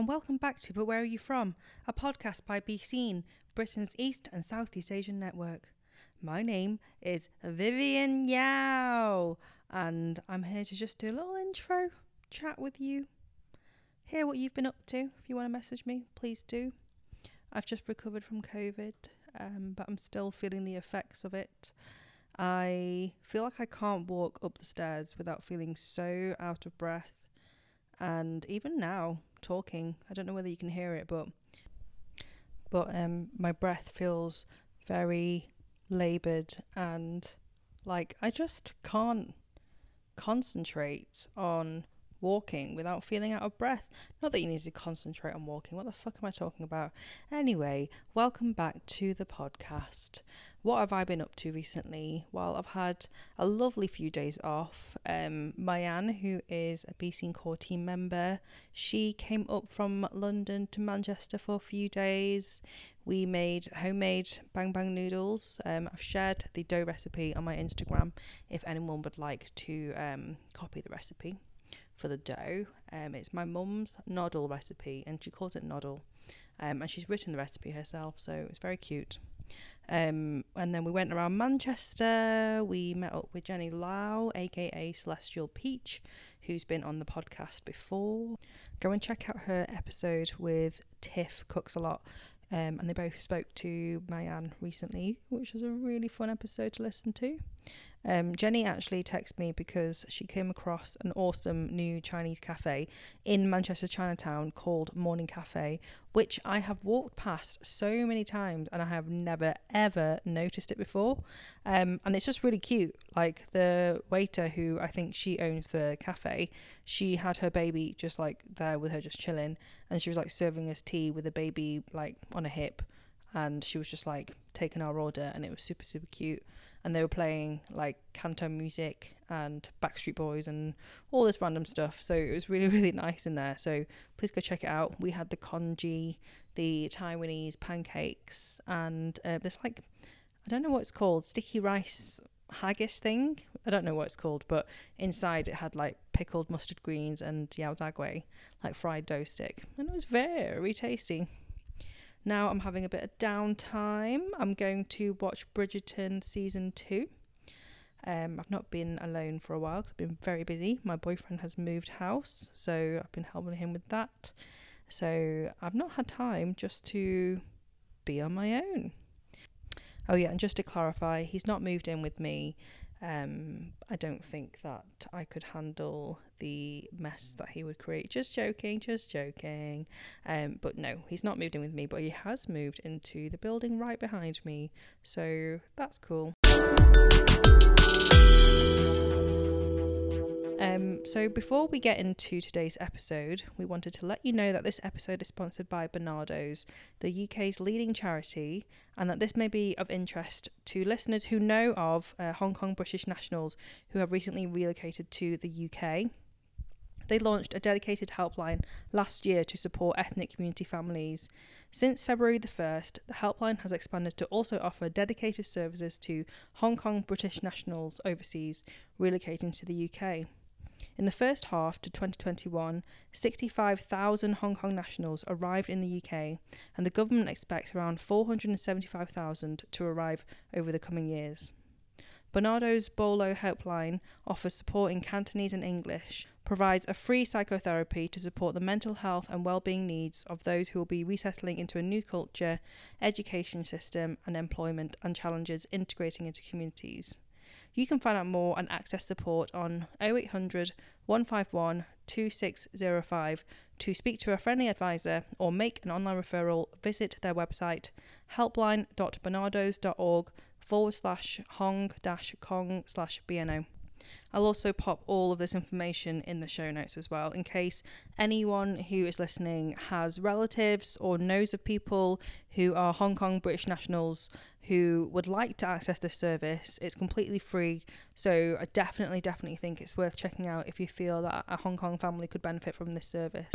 and welcome back to But Where Are You From? A podcast by Be Seen, Britain's East and Southeast Asian network. My name is Vivian Yau, and I'm here to just do a little intro, chat with you, hear what you've been up to. If you want to message me, please do. I've just recovered from COVID, um, but I'm still feeling the effects of it. I feel like I can't walk up the stairs without feeling so out of breath. And even now, talking, I don't know whether you can hear it, but but um, my breath feels very labored and like I just can't concentrate on walking without feeling out of breath. Not that you need to concentrate on walking. What the fuck am I talking about? Anyway, welcome back to the podcast. What have I been up to recently? Well, I've had a lovely few days off. Um, Mayanne, who is a Seen Core team member, she came up from London to Manchester for a few days. We made homemade bang bang noodles. Um, I've shared the dough recipe on my Instagram if anyone would like to um, copy the recipe for the dough. Um, it's my mum's noddle recipe, and she calls it noddle. Um, and she's written the recipe herself, so it's very cute. Um, and then we went around Manchester. We met up with Jenny Lau, aka Celestial Peach, who's been on the podcast before. Go and check out her episode with Tiff Cooks a Lot. Um, and they both spoke to Mayanne recently, which was a really fun episode to listen to. Um, Jenny actually texted me because she came across an awesome new Chinese cafe in Manchester's Chinatown called Morning Cafe, which I have walked past so many times and I have never ever noticed it before. Um, and it's just really cute. Like the waiter who I think she owns the cafe, she had her baby just like there with her just chilling, and she was like serving us tea with a baby like on a hip, and she was just like taking our order, and it was super super cute and they were playing like canto music and Backstreet Boys and all this random stuff. So it was really, really nice in there. So please go check it out. We had the congee, the Taiwanese pancakes, and uh, this like, I don't know what it's called, sticky rice haggis thing. I don't know what it's called, but inside it had like pickled mustard greens and yao dagwei, like fried dough stick. And it was very tasty. Now I'm having a bit of downtime. I'm going to watch Bridgerton season two. Um, I've not been alone for a while because I've been very busy. My boyfriend has moved house, so I've been helping him with that. So I've not had time just to be on my own. Oh, yeah, and just to clarify, he's not moved in with me. Um, I don't think that I could handle the mess that he would create. Just joking, just joking. Um, but no, he's not moved in with me, but he has moved into the building right behind me. So that's cool. Um, so, before we get into today's episode, we wanted to let you know that this episode is sponsored by Barnardo's, the UK's leading charity, and that this may be of interest to listeners who know of uh, Hong Kong British nationals who have recently relocated to the UK. They launched a dedicated helpline last year to support ethnic community families. Since February the 1st, the helpline has expanded to also offer dedicated services to Hong Kong British nationals overseas relocating to the UK. In the first half to 2021, 65,000 Hong Kong nationals arrived in the UK, and the government expects around 475,000 to arrive over the coming years. Barnardo's Boloh helpline offers support in Cantonese and English, provides a free psychotherapy to support the mental health and well-being needs of those who will be resettling into a new culture, education system and employment and challenges integrating into communities. You can find out more and access support on 0800 151 2605 to speak to a friendly advisor or make an online referral. Visit their website helpline.barnardos.org forward slash hong dash kong slash BNO. I'll also pop all of this information in the show notes as well, in case anyone who is listening has relatives or knows of people who are Hong Kong British nationals who would like to access this service. It's completely free, so I definitely, definitely think it's worth checking out if you feel that a Hong Kong family could benefit from this service.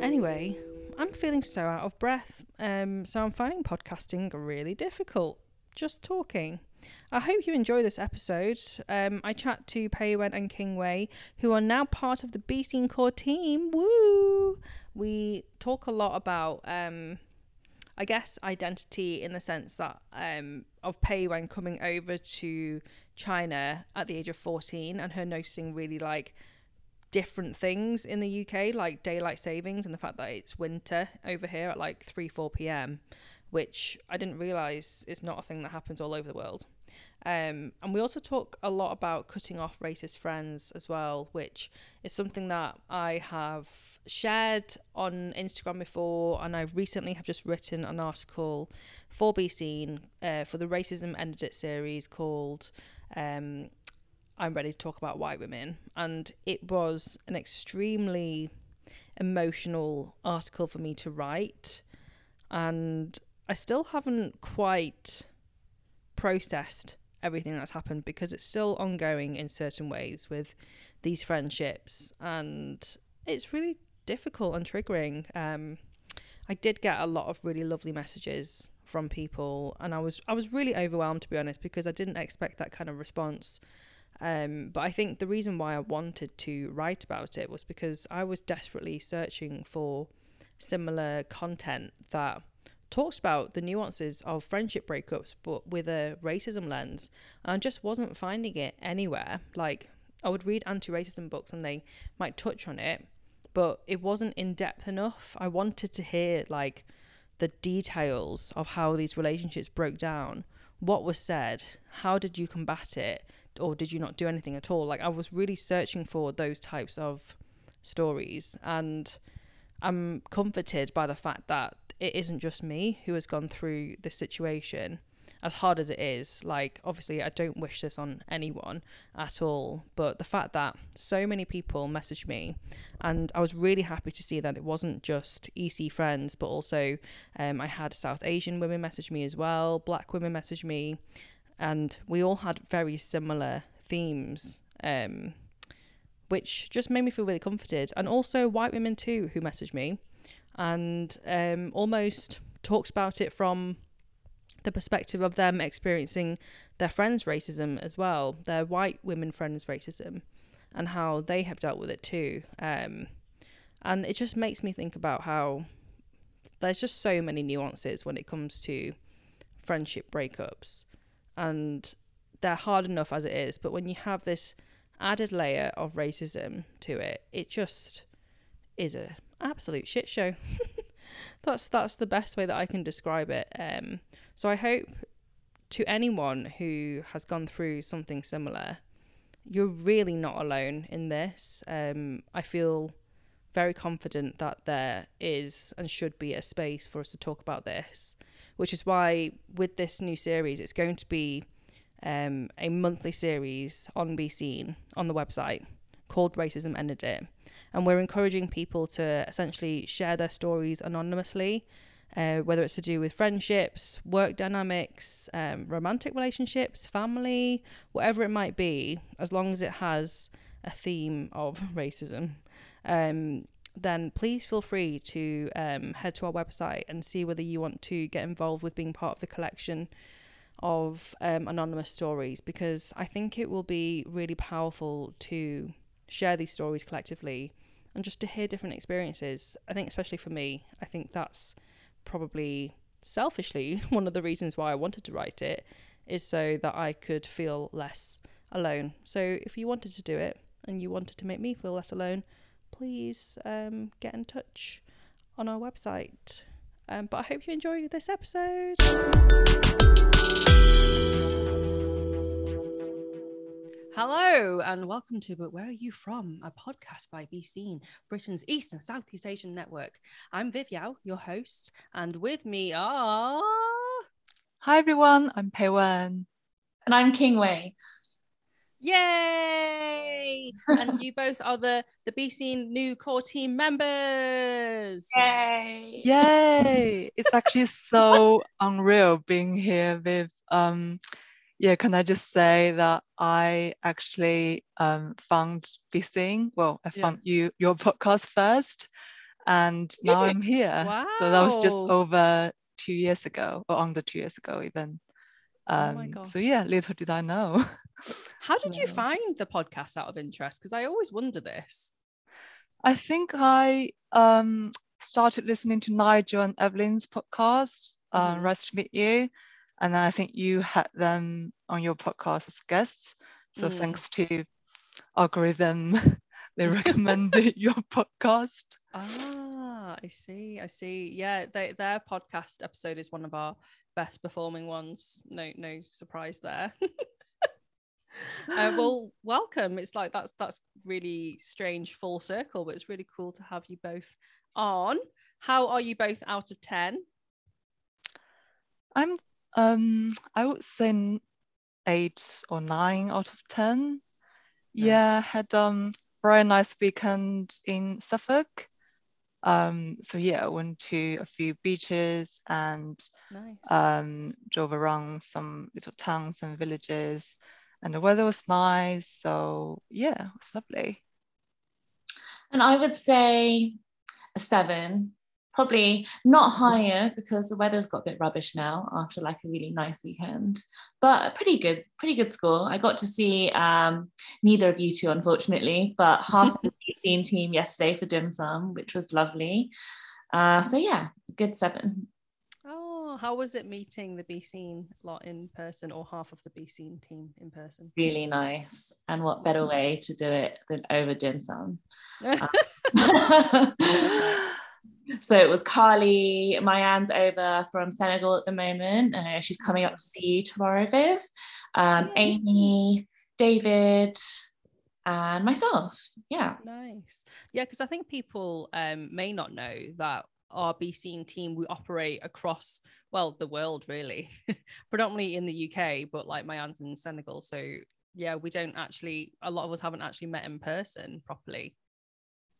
Anyway, I'm feeling so out of breath, um, so I'm finding podcasting really difficult just talking. I hope you enjoy this episode. Um, I chat to Pei Wen and King Wei, who are now part of the Be Seen Core team. Woo! We talk a lot about, um, I guess, identity in the sense that um, of Pei Wen coming over to China at the age of 14 and her noticing really like different things in the UK, like daylight savings and the fact that it's winter over here at like 3 4 p.m., which I didn't realize is not a thing that happens all over the world. Um, and we also talk a lot about cutting off racist friends as well, which is something that I have shared on Instagram before, and I recently have just written an article for Be Seen uh, for the Racism Ended It series called um, I'm ready to talk about white women. And it was an extremely emotional article for me to write. And I still haven't quite processed everything that's happened because it's still ongoing in certain ways with these friendships. And it's really difficult and triggering. Um, I did get a lot of really lovely messages from people and I was I was really overwhelmed to be honest because I didn't expect that kind of response um, but I think the reason why I wanted to write about it was because I was desperately searching for similar content that talks about the nuances of friendship breakups, but with a racism lens. And I just wasn't finding it anywhere. Like, I would read anti racism books and they might touch on it, but it wasn't in depth enough. I wanted to hear, like, the details of how these relationships broke down. What was said? How did you combat it? or did you not do anything at all? Like I was really searching for those types of stories and I'm comforted by the fact that it isn't just me who has gone through this situation as hard as it is. Like obviously I don't wish this on anyone at all but the fact that so many people messaged me and I was really happy to see that it wasn't just EC friends but also um, I had South Asian women message me as well black women message me and we all had very similar themes um, which just made me feel really comforted. And also white women too who messaged me and um, almost talked about it from the perspective of them experiencing their friends racism as well their white women friends racism and how they have dealt with it too um, and it just makes me think about how there's just so many nuances when it comes to friendship breakups and they're hard enough as it is. But when you have this added layer of racism to it, it just is a absolute shit show. that's that's the best way that I can describe it. Um, so I hope to anyone who has gone through something similar, you're really not alone in this. Um, I feel very confident that there is and should be a space for us to talk about this which is why with this new series, it's going to be um, a monthly series on Be Seen on the website called Racism Ended It. And we're encouraging people to essentially share their stories anonymously, uh, whether it's to do with friendships, work dynamics, um, romantic relationships, family, whatever it might be, as long as it has a theme of racism. Um, then please feel free to um, head to our website and see whether you want to get involved with being part of the collection of um, anonymous stories because I think it will be really powerful to share these stories collectively and just to hear different experiences. I think, especially for me, I think that's probably selfishly one of the reasons why I wanted to write it is so that I could feel less alone. So if you wanted to do it and you wanted to make me feel less alone, please um, get in touch on our website. Um, but I hope you enjoyed this episode. Hello and welcome to But Where Are You From? A podcast by Be Seen, Britain's East and Southeast Asian network. I'm Viv Yau, your host, and with me are. Hi everyone, I'm Pei Wen. And I'm King Wei. Yay! and you both are the the Be Seen new core team members. Yay! Yay! It's actually so unreal being here with um yeah, can I just say that I actually um found Seen, well, I found yeah. you your podcast first and now I'm here. Wow. So that was just over two years ago or under two years ago even. Oh my Um, gosh. so yeah, little did I know. How did you find the podcast out of interest? Because I always wonder this. I think I um, started listening to Nigel and Evelyn's podcast, uh, Mhm. Nice to meet you. And then I think you had them on your podcast as guests. So Mm. thanks to algorithm, they recommended your podcast. Ah, I see. I see. Yeah, they, their podcast episode is one of our best performing ones. No, no surprise there. uh, well, welcome. It's like that's that's really strange full circle, but it's really cool to have you both on. How are you both out of ten? I'm um I would say eight or nine out of ten. Yeah, had um very nice weekend in Suffolk. Um so yeah, I went to a few beaches and Nice. um drove around some little towns and villages and the weather was nice. So yeah, it was lovely. And I would say a seven, probably not higher because the weather's got a bit rubbish now after like a really nice weekend, but a pretty good, pretty good score. I got to see um, neither of you two, unfortunately, but half of the 18 team yesterday for dim sum, which was lovely. Uh, so yeah, good seven. oh, how was it meeting the Be Seen lot in person or half of the Be Seen team in person? Really nice. And what better way to do it than over dim sum? So it was Carly, Mayanne's over from Senegal at the moment. and she's coming up to see you tomorrow, Viv. Um, Amy, David, and myself. Yeah. Nice. Yeah, because I think people um, may not know that our Seen team, we operate across, well, the world really, predominantly in the UK, but like Mayanne's in Senegal. So yeah, we don't actually, a lot of us haven't actually met in person properly,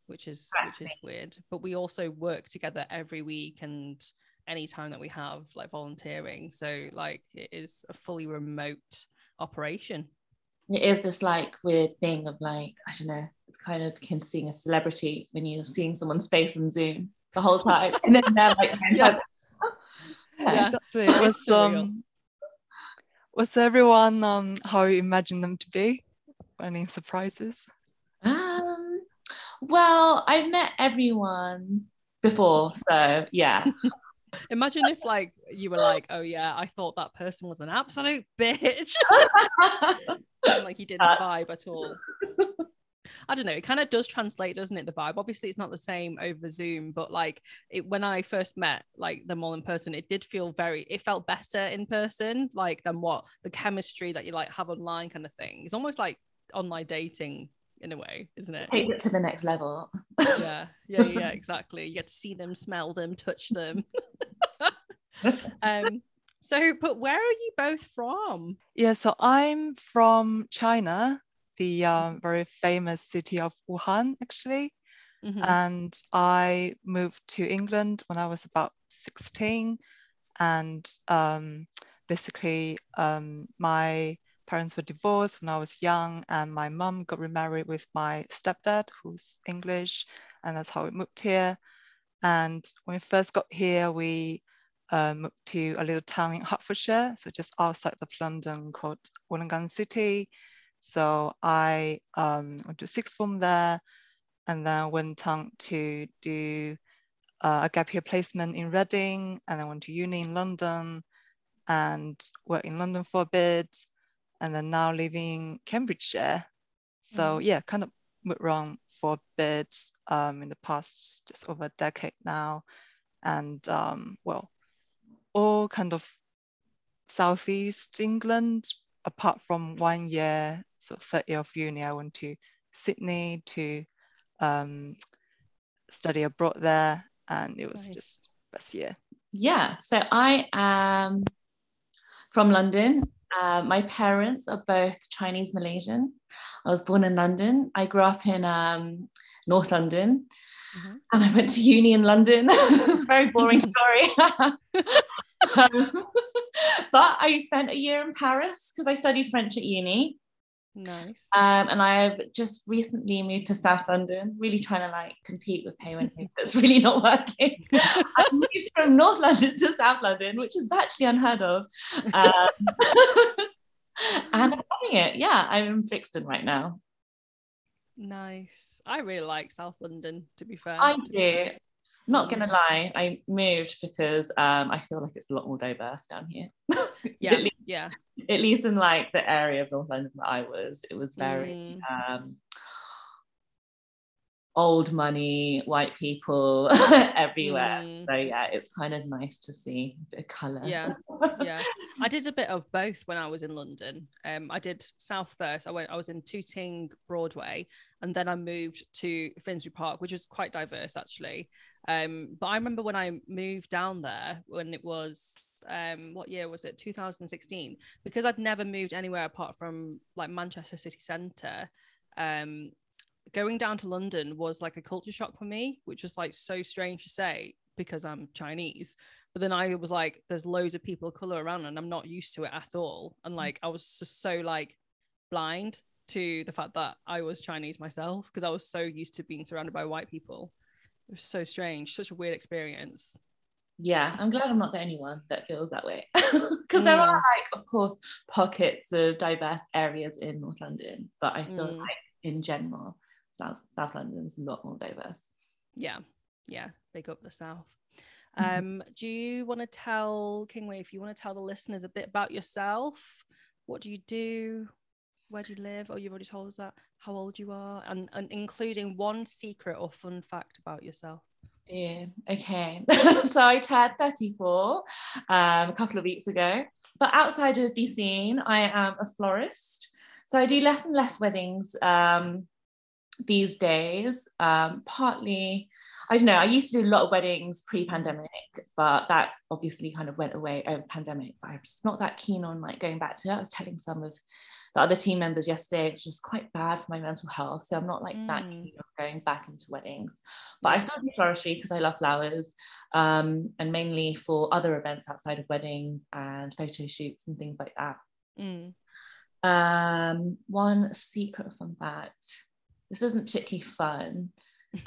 which is which is weird. But we also work together every week and any time that we have like volunteering. So like it is a fully remote operation. It is this like weird thing of like, I don't know, it's kind of can seeing a celebrity when you're seeing someone's face on Zoom the whole time. And then they're like, Yeah. yeah. Exactly. It was um was everyone um how you imagine them to be? Any surprises? Well, I've met everyone before, so yeah. Imagine if like you were like, oh yeah, I thought that person was an absolute bitch. and, like you didn't vibe at all. I don't know. It kind of does translate, doesn't it? The vibe. Obviously, it's not the same over Zoom, but like it when I first met like them all in person, it did feel very. It felt better in person, like than what the chemistry that you like have online, kind of thing. It's almost like online dating in a way, isn't it? Takes it to the next level. yeah yeah yeah exactly you get to see them smell them touch them um so but where are you both from Yeah, so I'm from China, the um, very famous city of Wuhan, actually. Mhm. And I moved to England when I was about 16. And um, basically, um, my parents were divorced when I was young, and my mum got remarried with my stepdad, who's English, and that's how we moved here. And when we first got here, we um, moved to a little town in Hertfordshire, so just outside of London called Welwyn Garden City. So I um, went to sixth form there and then went on to do uh, a gap year placement in Reading and then went to uni in London and worked in London for a bit and then now living in Cambridgeshire. So Mhm. yeah, kind of moved around for a bit um, in the past just over a decade now. And um, well, all kind of southeast England, apart from one year, so third year of uni, I went to Sydney to um, study abroad there, and it was Nice. just best year. Yeah, so I am from London. Uh, my parents are both Chinese Malaysian. I was born in London. I grew up in um, North London Mhm. and I went to uni in London. it's a very boring story. Um, but I spent a year in Paris because I studied French at uni. Nice. Um, and I've just recently moved to South London, really trying to like compete with Hu. It's really not working. I moved from North London to South London, which is actually unheard of. Um, and I'm loving it. Yeah, I'm in Brixton right now. Nice. I really like South London, to be fair. I do. Not gonna lie, I moved because um, I feel like it's a lot more diverse down here. Yeah, at, least, yeah. at least in like the area of North London that I was, it was very Mm. um, old money, white people everywhere. Mm. So yeah, it's kind of nice to see a bit of colour. Yeah, yeah. I did a bit of both when I was in London. Um, I did South first. I went. I was in Tooting Broadway, and then I moved to Finsbury Park, which was quite diverse actually. Um, but I remember when I moved down there when it was um, what year was it? 2016. Because I'd never moved anywhere apart from like Manchester city centre. Um, going down to London was like a culture shock for me, which was like so strange to say because I'm Chinese. But then I was like, there's loads of people of color around and I'm not used to it at all. And like, I was just so like blind to the fact that I was Chinese myself because I was so used to being surrounded by white people. It was so strange, such a weird experience. Yeah, I'm glad I'm not the only one that feels that way. Because there are Mm. like, of course, pockets of diverse areas in North London, but I feel Mm. like in general, South South London is a lot more diverse. Yeah, yeah, big up the South. Mhm. Um, do you want to tell King Wei if you want to tell the listeners a bit about yourself? What do you do? Where do you live? Oh, you've already told us that. How old you are, and, and including one secret or fun fact about yourself. Yeah. Okay. so I turned 34 um, a couple of weeks ago. But outside of the scene, I am a florist. So I do less and less weddings um, these days. Um, partly, I don't know, I used to do a lot of weddings pre-pandemic, but that obviously kind of went away over pandemic. But I'm just not that keen on like going back to it. I was telling some of the other team members yesterday, it's just quite bad for my mental health. So I'm not like that Mm. keen on going back into weddings. But I still do floristry because I love flowers, um, and mainly for other events outside of weddings and photo shoots and things like that. Mm. Um, one secret fun fact. This isn't particularly fun.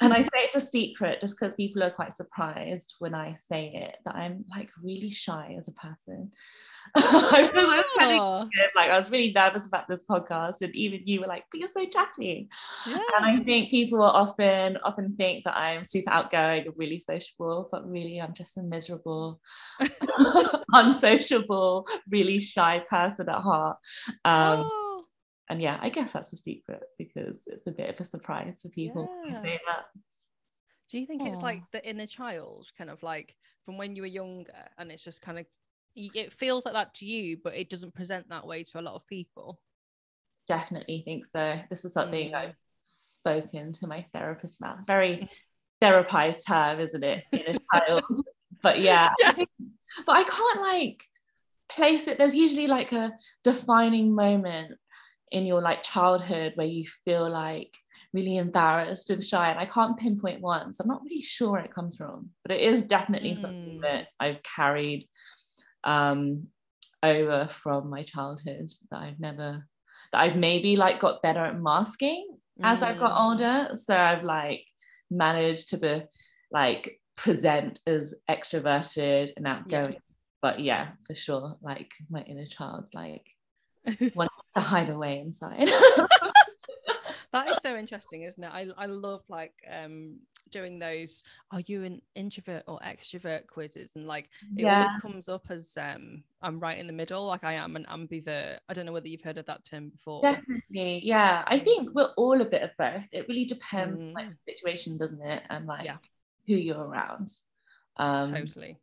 And I say it's a secret just because people are quite surprised when I say it that I'm like really shy as a person. I was, I was telling you, Oh, like I was really nervous about this podcast, and even you were like, "But you're so chatty." yeah. And I think people will often often think that I'm super outgoing and really sociable, but really I'm just a miserable, unsociable, really shy person at heart. Um, Oh, and yeah, I guess that's a secret because it's a bit of a surprise for people. when I say that. do you think it's like the inner child, kind of like from when you were younger, and it's just kind of it feels like that to you, but it doesn't present that way to a lot of people. Definitely think so. This is something Mm. I've spoken to my therapist about. Very therapized term, isn't it? Inner child. but yeah, I think- but I can't like place it. There's usually like a defining moment in your like childhood where you feel like really embarrassed and shy, and I can't pinpoint one. So I'm not really sure where it comes from, but it is definitely something Mm. that I've carried um, over from my childhood that I've never that I've maybe like got better at masking as I've got Mm. older. So I've like managed to be like present as extroverted and outgoing. But yeah, for sure, like my inner child like wants to hide away inside. that is so interesting isn't it i, I love like um doing those are you an introvert or extrovert quizzes and like it yeah, always comes up as um i'm right in the middle like i am an ambivert i don't know whether you've heard of that term before definitely. Yeah, I think we're all a bit of both. It really depends on like Mm. the situation, doesn't it? And like Yeah. who you're around. Um, totally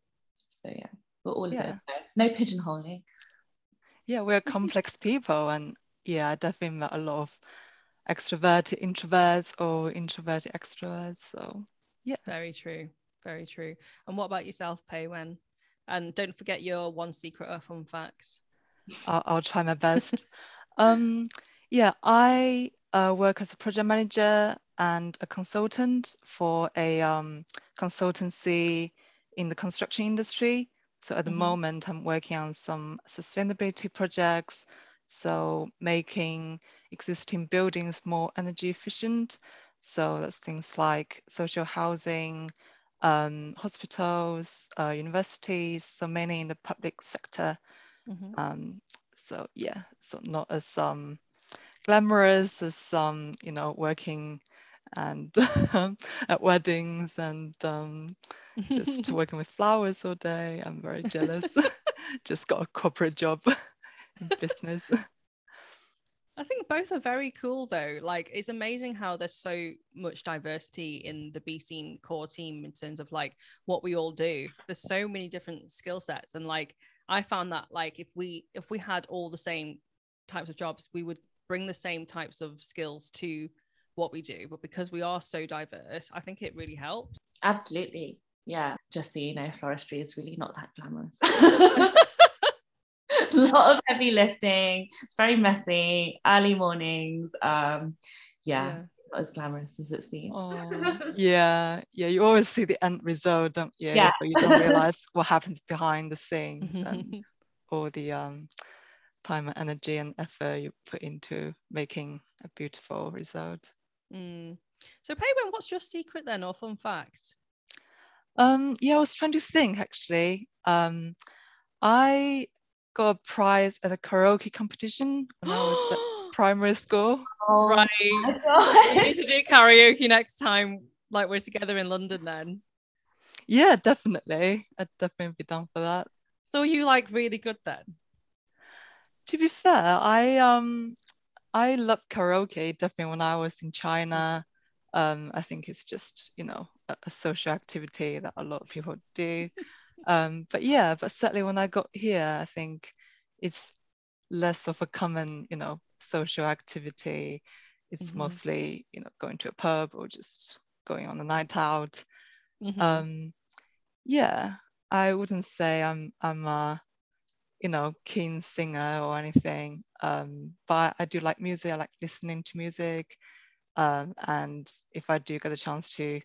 So yeah, we're all a bit of both. No pigeonholing. Yeah, we're complex people, and yeah, I definitely met a lot of extroverted introverts or introverted extroverts. So yeah, very true very true and what about yourself Pei Wen and don't forget your one secret or fun fact I'll, I'll try my best. um, yeah, I uh, work as a project manager and a consultant for a um, consultancy in the construction industry. So at the Mhm. moment, I'm working on some sustainability projects. So making existing buildings more energy efficient. So that's things like social housing, um, hospitals, uh, universities, so many in the public sector. Mm-hmm. Um, so yeah, so not as um, glamorous as some, um, you know, working and at weddings and um, just working with flowers all day. I'm very jealous. just got a corporate job in business. I think both are very cool though. Like it's amazing how there's so much diversity in the Be Seen core team in terms of like what we all do. There's so many different skill sets. And like I found that like if we if we had all the same types of jobs, we would bring the same types of skills to what we do. But because we are so diverse, I think it really helps. Absolutely. Yeah. Just so you know, floristry is really not that glamorous. a lot of heavy lifting. It's very messy. Early mornings. Um, yeah. yeah. Not as glamorous as it seems. Oh, yeah, yeah. You always see the end result, don't you? Yeah. But you don't realize what happens behind the scenes and all the um, time and energy and effort you put into making a beautiful result. Mm. So, Peiwen, what's your secret then, or fun fact? Um, yeah, I was trying to think actually. Um, I got a prize at a karaoke competition when I was at primary school. Oh, right. we need to do karaoke next time, like we're together in London then. Yeah, definitely. I'd definitely be down for that. So are you like really good then? To be fair, I um I love karaoke definitely when I was in China. Um, I think it's just, you know, a, social activity that a lot of people do. Um, but yeah, but certainly when I got here, I think it's less of a common, you know, social activity. It's mm-hmm. mostly, you know, going to a pub or just going on a night out. Mm-hmm. Um, yeah, I wouldn't say I'm I'm a, you know, keen singer or anything. Um, but I do like music. I like listening to music. Um, and if I do get a chance to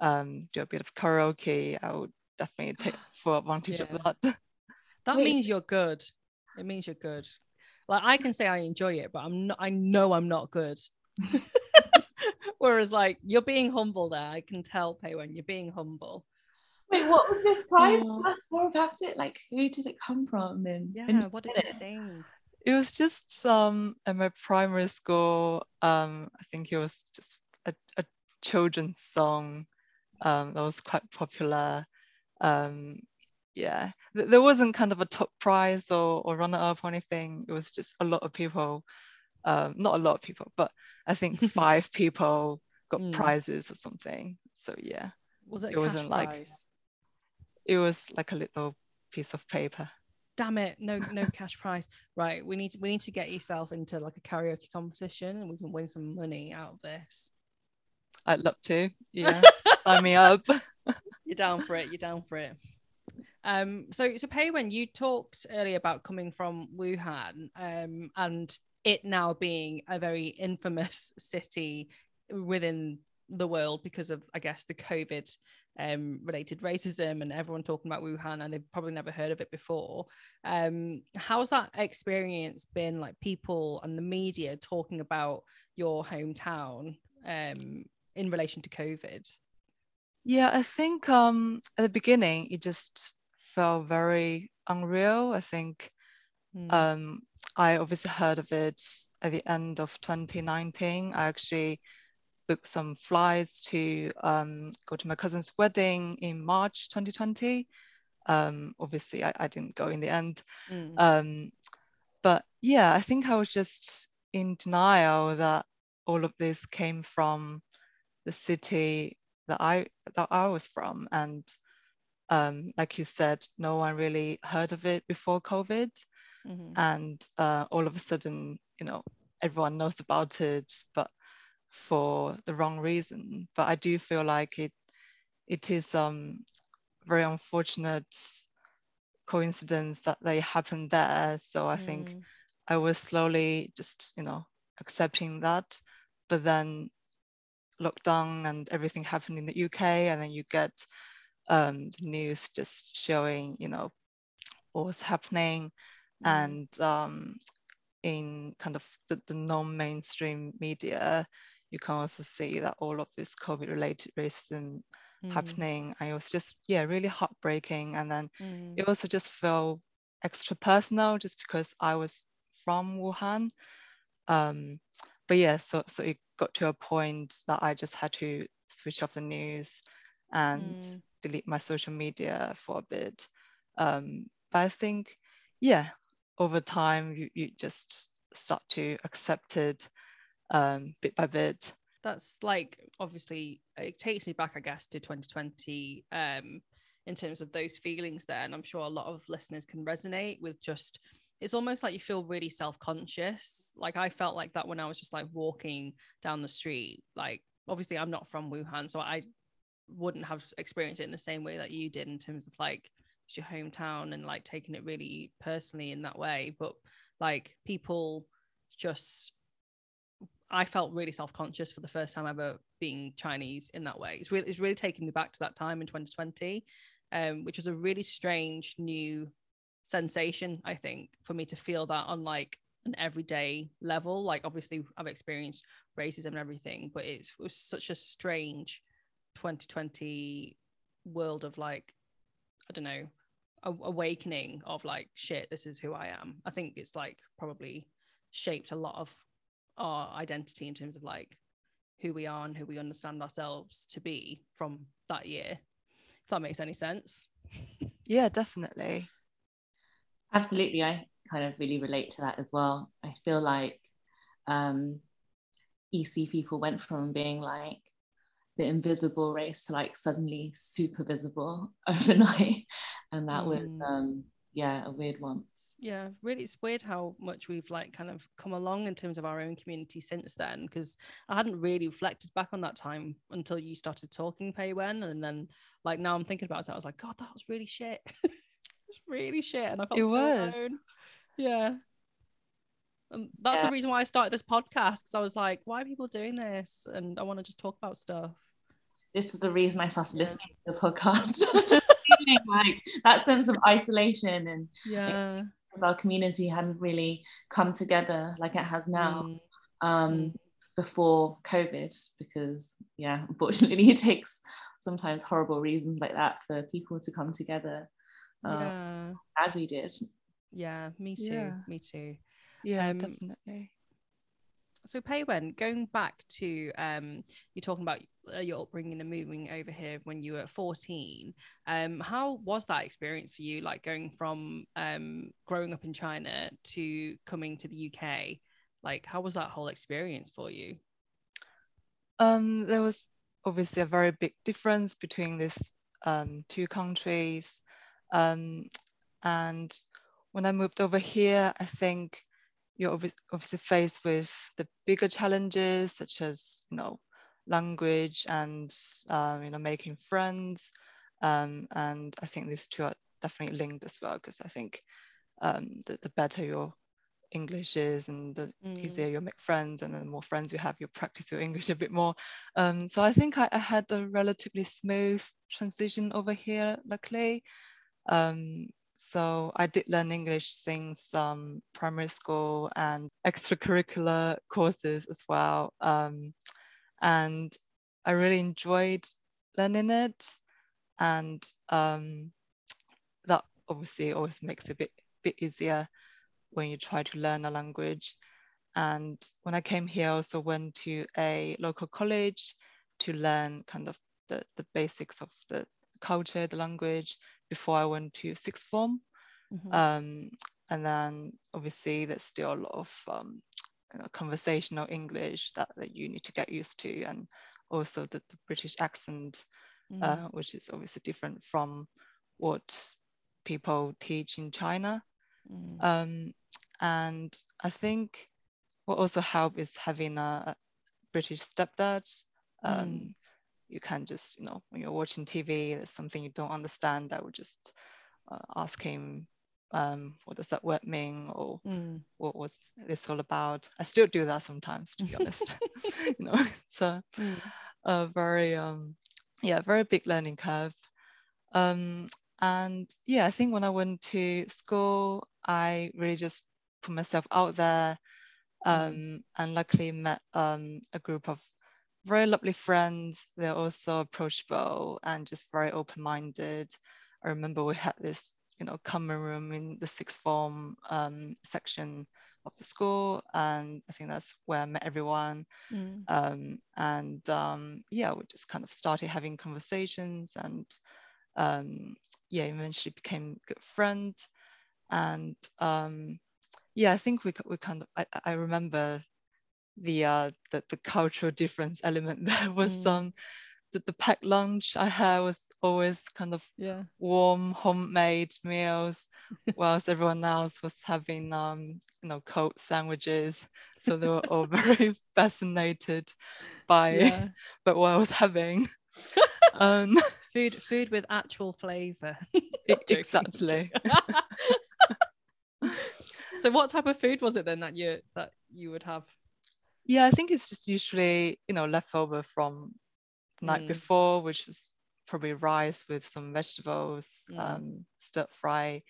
um, do a bit of karaoke, I would definitely take full advantage yeah. of that. That Wait. means you're good. It means you're good. Like I can say I enjoy it, but I'm not. I know I'm not good. Whereas, like you're being humble there. I can tell, Peiwen, you're being humble. Wait, what was this prize? Tell us more about it. Like, who did it come from? And yeah, what did you sing? It was just um in my primary school. Um, I think it was just a, a children's song um, that was quite popular um, yeah, there wasn't kind of a top prize or, or runner up or anything. It was just a lot of people, um, not a lot of people, but I think five people got mm. prizes or something. So yeah, was it? It wasn't prize? like it was like a little piece of paper. Damn it! No, no cash prize. Right, we need to, we need to get yourself into like a karaoke competition, and we can win some money out of this. I'd love to. Yeah, sign me up. You're down for it. You're down for it. Um, so so Peiwen, you talked earlier about coming from Wuhan, um, and it now being a very infamous city within the world because of, I guess, the COVID um, related racism and everyone talking about Wuhan and they've probably never heard of it before. Um, how's that experience been like people and the media talking about your hometown um, in relation to COVID? Yeah, I think um, at the beginning it just felt very unreal. I think mm. um, I obviously heard of it at the end of 2019. I actually booked some flights to um, go to my cousin's wedding in March 2020. Um, obviously, I, I, didn't go in the end. Mm. but yeah, I think I was just in denial that all of this came from the city that I that I was from, and um, like you said, no one really heard of it before COVID, mm-hmm. and uh, all of a sudden, you know, everyone knows about it, but for the wrong reason. But I do feel like it it is um very unfortunate coincidence that they happened there. So I mm. think I was slowly just you know accepting that, but then lockdown and everything happened in the UK, and then you get um, the news just showing, you know, what was happening, mm. and um, in kind of the, the non-mainstream media, you can also see that all of this COVID-related racism mm. happening. And it was just, yeah, really heartbreaking. And then mm. it also just felt extra personal just because I was from Wuhan. Um, but yeah, so so it got to a point that I just had to switch off the news and mm. delete my social media for a bit. Um, but I think, yeah, over time you, you just start to accept it um, bit by bit. That's like obviously it takes me back, I guess, to 2020 um, in terms of those feelings there. And I'm sure a lot of listeners can resonate with just it's almost like you feel really self-conscious. Like I felt like that when I was just like walking down the street. Like obviously I'm not from Wuhan, so I wouldn't have experienced it in the same way that you did in terms of like it's your hometown and like taking it really personally in that way. But like people just I felt really self-conscious for the first time ever being Chinese in that way. It's really it's really taking me back to that time in 2020, um, which was a really strange new sensation, I think, for me to feel that on like an everyday level. Like obviously I've experienced racism and everything, but it was such a strange 2020 world of like, I don't know, awakening of like shit, this is who I am. I think it's like probably shaped a lot of our identity in terms of like who we are and who we understand ourselves to be from that year. If that makes any sense. Yeah, definitely. Absolutely. I kind of really relate to that as well. I feel like um, EC people went from being like the invisible race to like suddenly super visible overnight. And that mm. was, um, yeah, a weird one. Yeah, really, it's weird how much we've like kind of come along in terms of our own community since then. Because I hadn't really reflected back on that time until you started talking Pei Wen, and then like now I'm thinking about it, I was like, God, that was really shit. was really shit, and I felt it so was. alone. Yeah. And that's yeah. the reason why I started this podcast because I was like, why are people doing this? And I want to just talk about stuff. This is the reason I started yeah. listening to the podcast. like that sense of isolation and yeah, like, our community hadn't really come together like it has now. Mm. Um, mm. before COVID, because yeah, unfortunately, it takes sometimes horrible reasons like that for people to come together uh, yeah. as we did. Yeah, me too. Yeah. Me too. Yeah, um, definitely. So Pei Wen, going back to um, you're talking about uh, your upbringing and moving over here when you were 14. Um, how was that experience for you? Like going from um, growing up in China to coming to the UK. Like, how was that whole experience for you? Um, there was obviously a very big difference between these um, two countries. Um, and when I moved over here, I think you're obviously faced with the bigger challenges such as you know language and um, you know making friends. Um, and I think these two are definitely linked as well because I think um, the, the better your English is and the mm. easier you make friends and the more friends you have, you practice your English a bit more. Um, so I think I, I, had a relatively smooth transition over here, luckily. Um, so I did learn English since um, primary school and extracurricular courses as well. Um, and I really enjoyed learning it. And um, that obviously always makes it a bit, bit easier when you try to learn a language. And when I came here, I also went to a local college to learn kind of the, the basics of the culture, the language, before I went to sixth form. Mm-hmm. Um, and then obviously there's still a lot of um, you know, conversational English that, that you need to get used to, and also the, the British accent, mm-hmm. uh, which is obviously different from what people teach in China. Mm-hmm. Um, and I think what also helped is having a, British stepdad. Um, mm you can just, you know, when you're watching TV, there's something you don't understand, I would just uh, ask him, um, what does that word mean? Or mm. what was this all about? I still do that sometimes, to be honest. you know, it's a, mm. a very, um, yeah, very big learning curve. Um, and yeah, I think when I went to school, I really just put myself out there um, and luckily met um, a group of very lovely friends. They're also approachable and just very open-minded. I remember we had this, you know, common room in the sixth form um, section of the school, and I think that's where I met everyone. Mm. Um, and um, yeah, we just kind of started having conversations, and um, yeah, eventually became good friends. And um, yeah, I think we we kind of I, I remember the uh the, the cultural difference element there was Mm. um the, the packed lunch I had was always kind of Yeah. warm homemade meals whilst everyone else was having um you know cold sandwiches so they were all very fascinated by Yeah. by what I was having um food food with actual flavor. e- exactly so what type of food was it then that you that you would have? Yeah I think it's just usually you know leftover from the night Mm. before which was probably rice with some vegetables Mm. um stir fry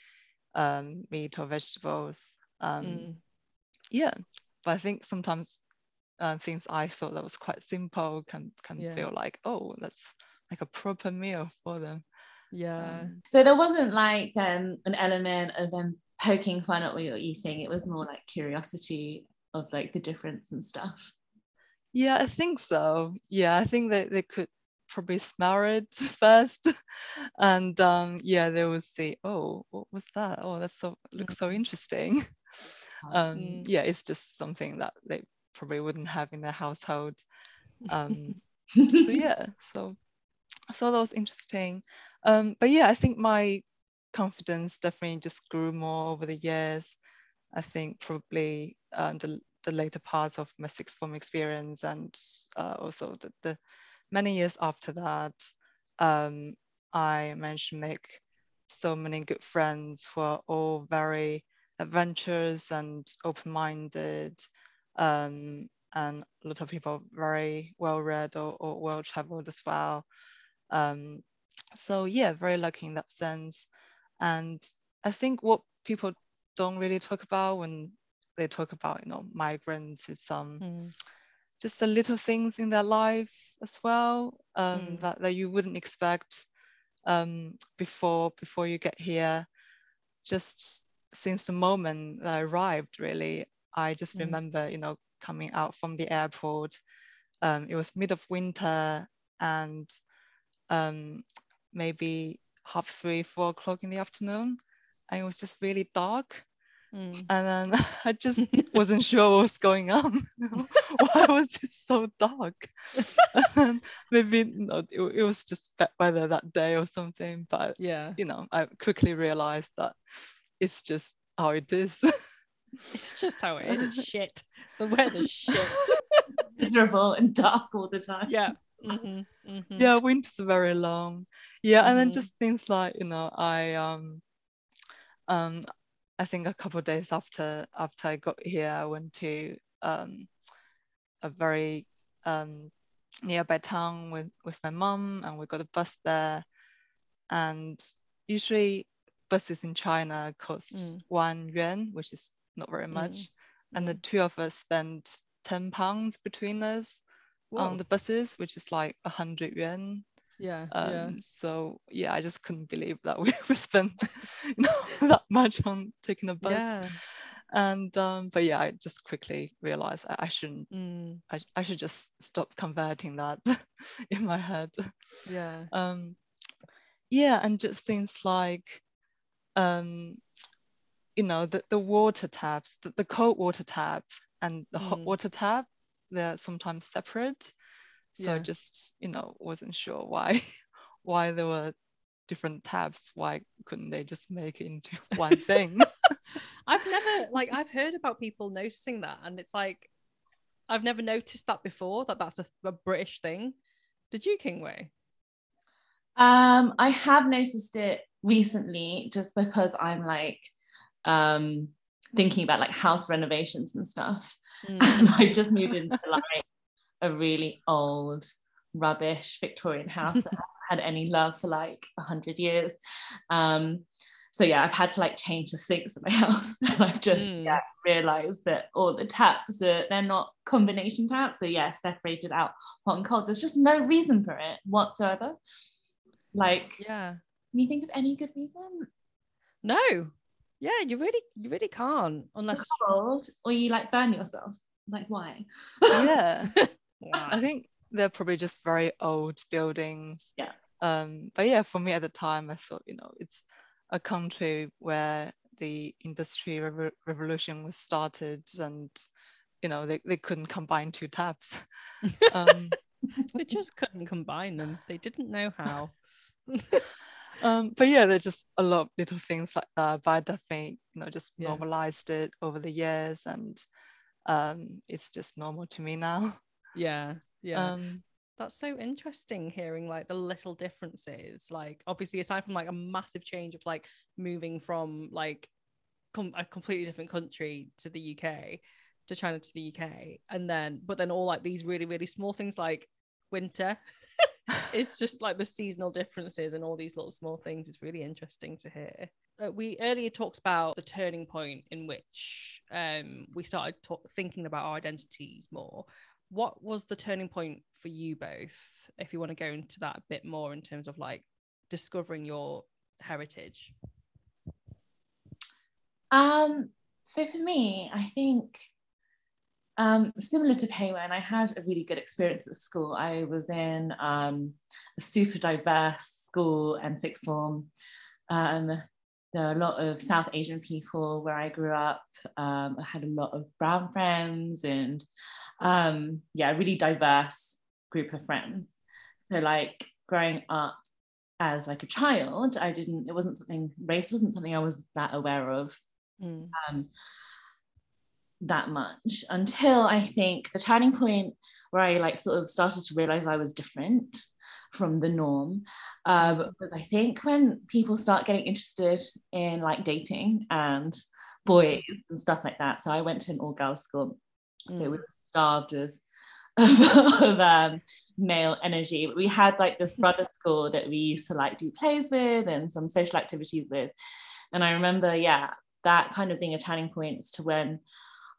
um meat or vegetables um Mm. yeah but i think sometimes uh, things i thought that was quite simple can can Yeah. feel like oh that's like a proper meal for them Yeah. Um, So there wasn't like um, an element of them poking fun at what you're eating. It was more like curiosity of like the difference and stuff. yeah i think so. Yeah i think that they could probably smell it first. And um yeah they would say oh what was that? Oh that's so looks so interesting. Um yeah it's just something that they probably wouldn't have in their household. Um so yeah so i thought that was interesting. Um but yeah i think my confidence definitely just grew more over the years i think probably um, the, the later parts of my sixth form experience and uh, also the, the many years after that um i managed to make so many good friends who are all very adventurous and open-minded um and a lot of people very well read or, or well traveled as well. Um, so yeah, very lucky in that sense. And I think what people don't really talk about when they talk about you know migrants it's um Mm. just the little things in their life as well um, Mm. that, that you wouldn't expect um, before before you get here. Just since the moment that I arrived, really, I just Mm. remember you know coming out from the airport. Um, it was mid of winter and um, maybe half three, four o'clock in the afternoon, and it was just really dark. Mm. And then I just wasn't sure what was going on. Why was it so dark? Maybe it, it was just bad weather that day or something. But Yeah. you know, I quickly realized that it's just how it is. It's just how it is. Shit. The weather's shit. Miserable and dark all the time. Yeah. hmm hmm yeah, winters very long. Yeah, and then Mhm. just things like you know, I um um I think a couple of days after after I got here, I went to um a very um nearby town with with my mom, and we got a bus there. And usually buses in China cost Mm. one yuan, which is not very much. Mm. And the two of us spent ten pounds between us Whoa. on the buses, which is like a hundred yuan. Yeah. Um, yeah. So yeah, I just couldn't believe that we, we spent you know, that much on taking a bus. Yeah. And um, but yeah, I just quickly realized I, I shouldn't. Mm. I, I should just stop converting that in my head. Yeah. Um, yeah, and just things like, um, you know, the, the water taps, the, the cold water tap and the hot Mm. water tap, they're sometimes separate. So Yeah. just, you know, wasn't sure why why there were different tabs. Why couldn't they just make it into one thing? I've never like I've heard about people noticing that, and it's like I've never noticed that before. That that's a, a British thing. Did you, King Wei? Um, I have noticed it recently just because I'm like um thinking about like house renovations and stuff. Mm. And I just moved into like a really old, rubbish Victorian house that hasn't had any love for like a hundred years. Um, so yeah, I've had to like change the sinks in my house. and I've just Mm. yeah, realized that all the taps are they're not combination taps. So yeah, separated out hot and cold. There's just no reason for it whatsoever. Like, Yeah. can you think of any good reason? No. Yeah, you really you really can't unless Cold, or you like burn yourself? Like why? Yeah. Wow. I think they're probably just very old buildings. Yeah. Um, but yeah, for me at the time, I thought, you know, it's a country where the industry revo- revolution was started and, you know, they, they couldn't combine two taps. Um, they just couldn't combine them. They didn't know how. um, but yeah, there's just a lot of little things like that. But I definitely, you know, just Yeah. normalized it over the years and um, it's just normal to me now. Yeah. Yeah. Um, That's so interesting hearing like the little differences. Like obviously aside from like a massive change of like moving from like com- a completely different country to the UK to China to the UK and then but then all like these really really small things like winter it's just like the seasonal differences and all these little small things it's really interesting to hear uh, we earlier talked about the turning point in which um, we started talk- thinking about our identities more what was the turning point for you both if you want to go into that a bit more in terms of like discovering your heritage Um, so for me, I think um, similar to Pei Wen, I had a really good experience at school. I was in um, a super diverse school and sixth form. Um, there are a lot of South Asian people where I grew up. Um, I had a lot of brown friends and um, yeah, really diverse group of friends. So like growing up as like a child, I didn't, it wasn't something, race wasn't something I was that aware of Mm. um, that much until I think the turning point where I like sort of started to realize I was different from the norm um, was I think when people start getting interested in like dating and boys and stuff like that. So I went to an all girls school, so Mm. we were starved of. of um, male energy but we had like this brother school that we used to like do plays with and some social activities with and i remember yeah that kind of being a turning point as to when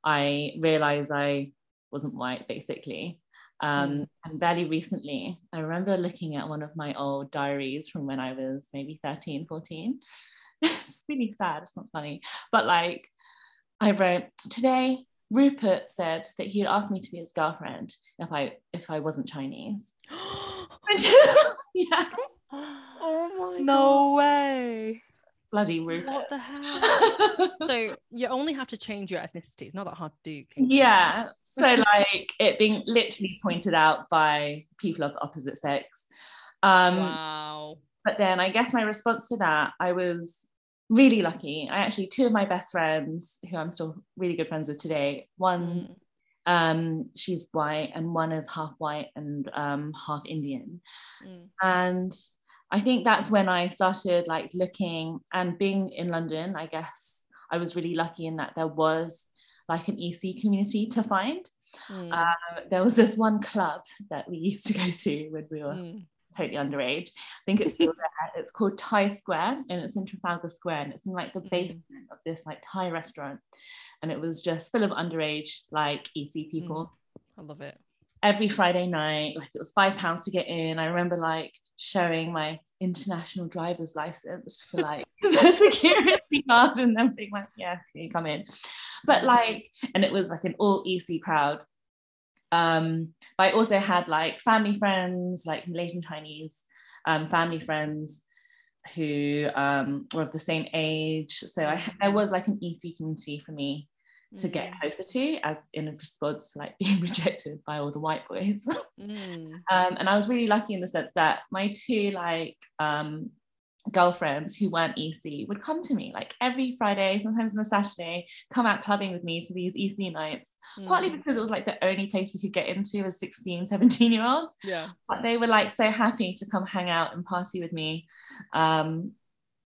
I realized I wasn't white, basically. Um, And very recently, I remember looking at one of my old diaries from when I was maybe 13, 14. it's really sad, it's not funny. But like, I wrote, today, Rupert said that he had asked me to be his girlfriend if I if I wasn't Chinese. yeah, oh my no way. bloody Rupert. what the hell? So you only have to change your ethnicity. It's not that hard to do yeah. So like it being literally pointed out by people of the opposite sex. Um wow. but then i guess my response to that i was really lucky i actually two of my best friends who i'm still really good friends with today one Mm. um she's white and one is half white and um half indian Mm. and i think that's when i started like looking and being in london i guess i was really lucky in that there was like an ec community to find Mm. um, there was this one club that we used to go to when we were Mm. Totally underage i think it's still there it's called thai square and it's in trafalgar square and it's in like the Mm. basement of this like thai restaurant and it was just full of underage like ec people i love it every Friday night. Like it was five pounds to get in. I remember like showing my international driver's license to like the security guard and them being like, yeah, can you come in? But like, and it was like an all EC crowd. Um, but I also had like family friends, like Malaysian Chinese um, family friends who um, were of the same age. So I, there was like an EC community for me to get Mm. closer to as in response to like being rejected by all the white boys Mm. um, and i was really lucky in the sense that my two like um, girlfriends who weren't ec would come to me like every friday sometimes on a saturday come out clubbing with me to these ec nights partly Mm. because it was like the only place we could get into as 16 17 year olds yeah but they were like so happy to come hang out and party with me um,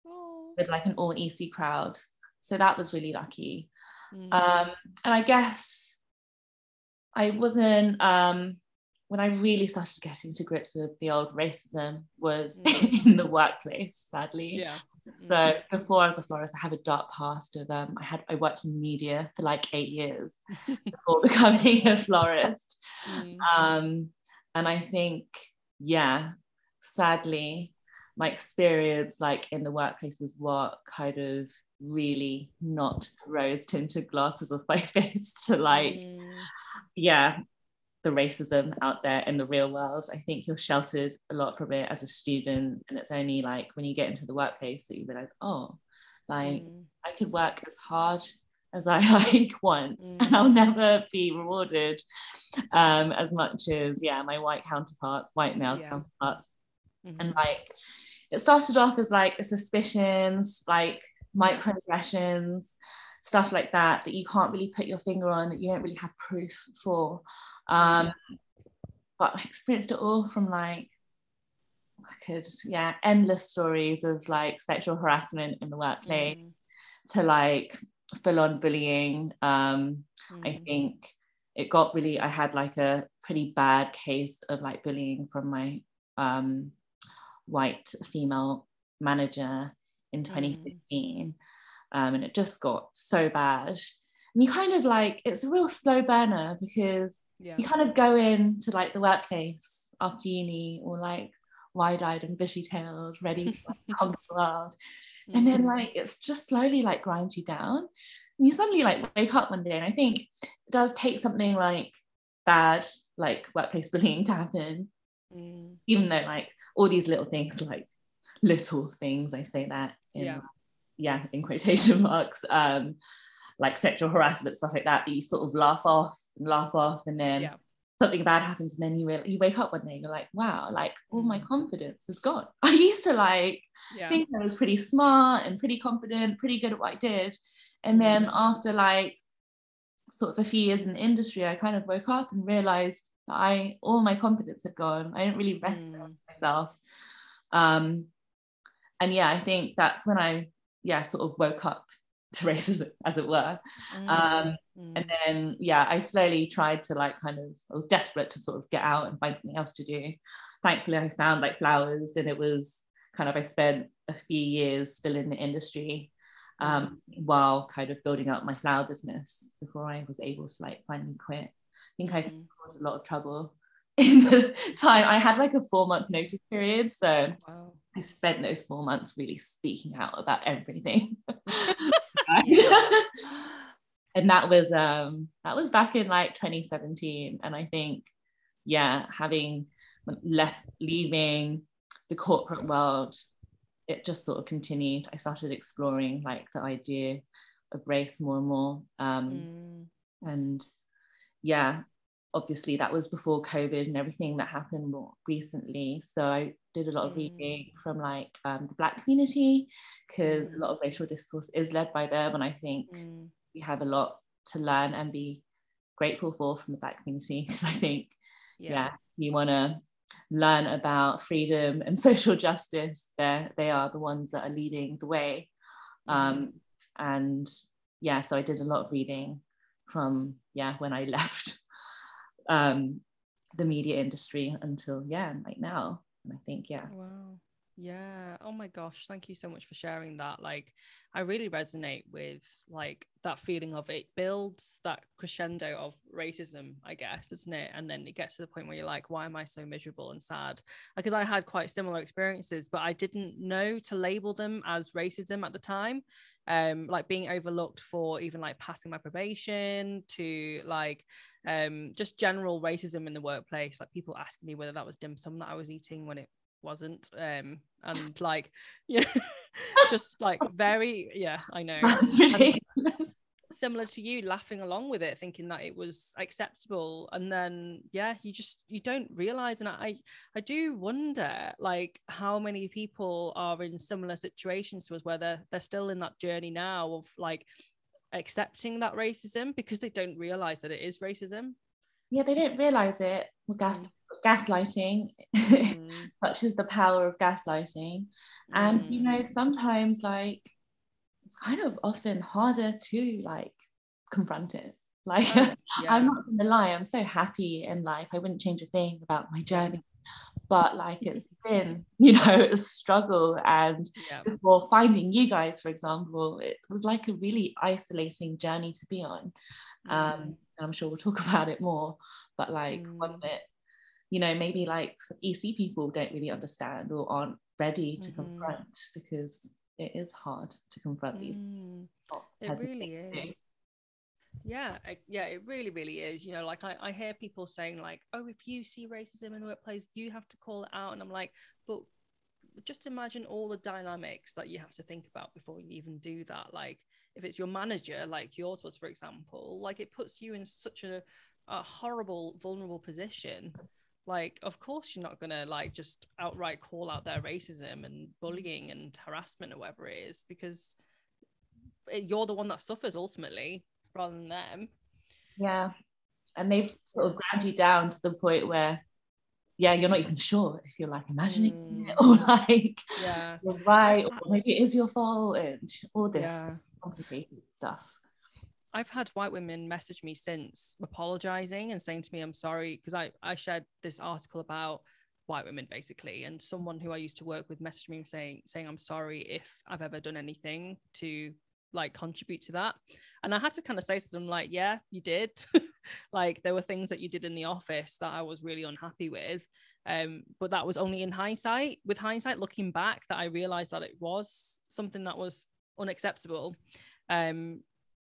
Oh. with like an all ec crowd so that was really lucky Mm. um, and I guess I wasn't um, when I really started getting to grips with the old racism was Mm. in the workplace, sadly. yeah So mm. before I was a florist, I have a dark past of um, I had I worked in media for like eight years before becoming a florist. Mm. Um, and I think, yeah, sadly, my experience like in the workplace was what kind of really knocked rose tinted glasses of my face to like, mm. yeah, the racism out there in the real world. I think you're sheltered a lot from it as a student. And it's only like when you get into the workplace that you realize, oh, like mm. I could work as hard as I like want mm. and I'll never be rewarded um, as much as, yeah, my white counterparts, white male yeah. counterparts. Mm-hmm. And like it started off as like suspicions, like microaggressions, stuff like that, that you can't really put your finger on, that you don't really have proof for. Um, but I experienced it all from like, I could, yeah, endless stories of like sexual harassment in the workplace mm. to like full on bullying. Um, mm. I think it got really, I had like a pretty bad case of like bullying from my um, white female manager in 2015. Mm. Um, and it just got so bad and you kind of like it's a real slow burner because yeah. you kind of go into like the workplace after uni or like wide-eyed and bushy-tailed ready to like, conquer the world and then mm-hmm. like it's just slowly like grinds you down and you suddenly like wake up one day and i think it does take something like bad like workplace bullying to happen mm. even though like all these little things like little things i say that in, yeah yeah in quotation marks um like sexual harassment stuff like that that you sort of laugh off and laugh off and then yeah. something bad happens and then you you wake up one day you're like wow like all my mm. confidence is gone i used to like yeah. think i was pretty smart and pretty confident pretty good at what i did and then mm. after like sort of a few years in the industry i kind of woke up and realized that i all my confidence had gone i didn't really recognize mm. myself um and yeah i think that's when i yeah sort of woke up to racism as it were mm. Um, mm. and then yeah i slowly tried to like kind of i was desperate to sort of get out and find something else to do thankfully i found like flowers and it was kind of i spent a few years still in the industry um, mm. while kind of building up my flower business before i was able to like finally quit i think i mm. caused a lot of trouble in the time i had like a four month notice period so wow. i spent those four months really speaking out about everything and that was um that was back in like 2017 and i think yeah having left leaving the corporate world it just sort of continued. I started exploring like the idea of race more and more. Um mm. and yeah obviously that was before covid and everything that happened more recently so i did a lot of mm. reading from like um, the black community because mm. a lot of racial discourse is led by them and i think mm. we have a lot to learn and be grateful for from the black community because i think yeah, yeah you want to learn about freedom and social justice they they are the ones that are leading the way um, mm. and yeah so i did a lot of reading from yeah when i left um, the media industry until yeah right now. And i think yeah. Wow. Yeah. Oh my gosh. Thank you so much for sharing that. Like i really resonate with like that feeling of it builds that crescendo of racism i guess isn't it? And then it gets to the point where you're like why am i so miserable and sad? Because i had quite similar experiences but i didn't know to label them as racism at the time um like being overlooked for even like passing my probation to like um just general racism in the workplace like people asking me whether that was dim sum that i was eating when it wasn't um and like yeah just like very yeah i know similar to you laughing along with it thinking that it was acceptable. And then yeah you just you don't realize. And i i do wonder like how many people are in similar situations to us where they're, they're still in that journey now of like accepting that racism because they don't realize that it is racism. Yeah they don't realize it well gas mm. gaslighting mm. such as the power of gaslighting. And mm. you know sometimes like it's kind of often harder to like confront it like oh, yeah. i'm not gonna lie i'm so happy in life i wouldn't change a thing about my journey but like it's been you know a struggle and Yeah. before finding you guys for example it was like a really isolating journey to be on um and i'm sure we'll talk about it more but like one Mm. it you know maybe like some ec people don't really understand or aren't ready to Mhm. confront because it is hard to confront these Mm. not It really is. Yeah, I- yeah, it really, really is. You know, like I, I hear people saying, like, oh, if you see racism in the workplace, you have to call it out. And I'm like, but just imagine all the dynamics that you have to think about before you even do that. Like, if it's your manager, like yours was, for example, like it puts you in such a, a horrible, vulnerable position. Like, of course, you're not gonna like just outright call out their racism and bullying mm. and harassment or whatever it is, because it- you're the one that suffers ultimately rather than them. Yeah. And they've sort of ground you down to the point where, yeah, you're not even sure if you're like imagining it mm. or like Yeah. you're right, or maybe it is your fault and all this Yeah. complicated stuff. I've had white women message me since apologizing and saying to me, I'm sorry, because I, I shared this article about white women basically. And someone who I used to work with messaged me saying, saying, I'm sorry if I've ever done anything to like contribute to that. And I had to kind of say to them, like, yeah, you did. like there were things that you did in the office that I was really unhappy with. Um, but that was only in hindsight. With hindsight, looking back, that I realized that it was something that was unacceptable. Um,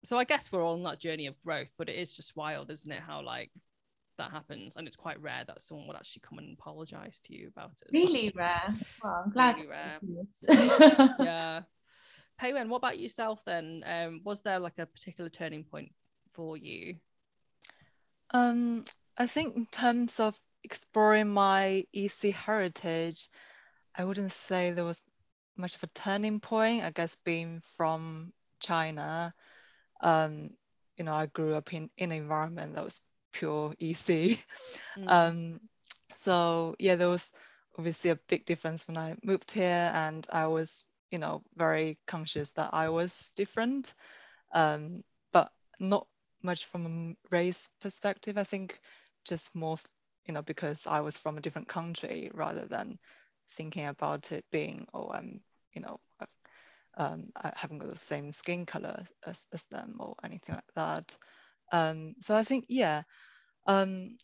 so I guess we're all on that journey of growth, but it is just wild, isn't it? How like that happens, and it's quite rare that someone would actually come and apologize to you about it. as well. Really rare. Well, I'm glad. Really rare. yeah. yeah. Pei Wen, what about yourself then? Um, was there like a particular turning point for you? Um, I think in terms of exploring my EC heritage, I wouldn't say there was much of a turning point. I guess being from China, um, you know, I grew up in, in an environment that was pure EC. Mm, Um, so yeah, there was obviously a big difference when I moved here, and I was, you know, very conscious that I was different, um, but not much from a race perspective. I think just more, you know, because I was from a different country rather than thinking about it being, oh, I'm, you know, I've, um, I haven't got the same skin color as, as them or anything like that. Um, so I think, yeah, um,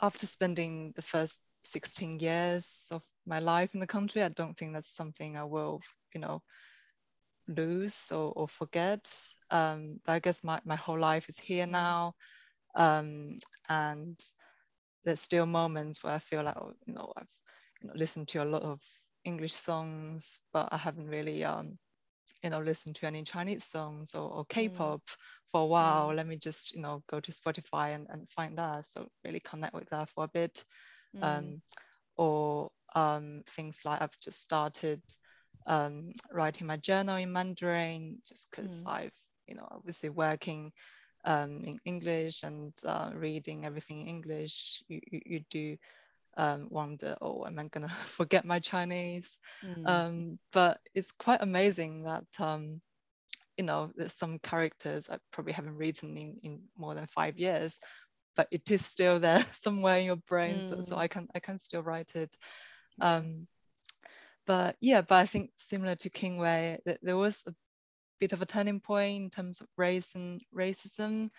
after spending the first 16 years of my life in the country, I don't think that's something I will, you know, lose or, or forget. Um, but I guess my, my whole life is here now. Um, and there's still moments where I feel like, oh, you know, I've you know, listened to a lot of English songs, but I haven't really, um, you know, listen to any Chinese songs or, or K-pop for a while. Let me just, you know, go to Spotify and, and find that. So really connect with that for a bit. mm, Um, or um, things like I've just started um, writing my journal in Mandarin just because Mm. I've, you know, obviously working um, in English and uh, reading everything in English, you, you, you do um, wonder, oh, am I gonna forget my Chinese? mm, Um, but it's quite amazing that, um, you know, there's some characters I probably haven't written in, in more than five years, but it is still there somewhere in your brain. So, so Mm. I can I can still write it. Um, but yeah, but I think similar to King Wei, that there was a bit of a turning point in terms of race and racism,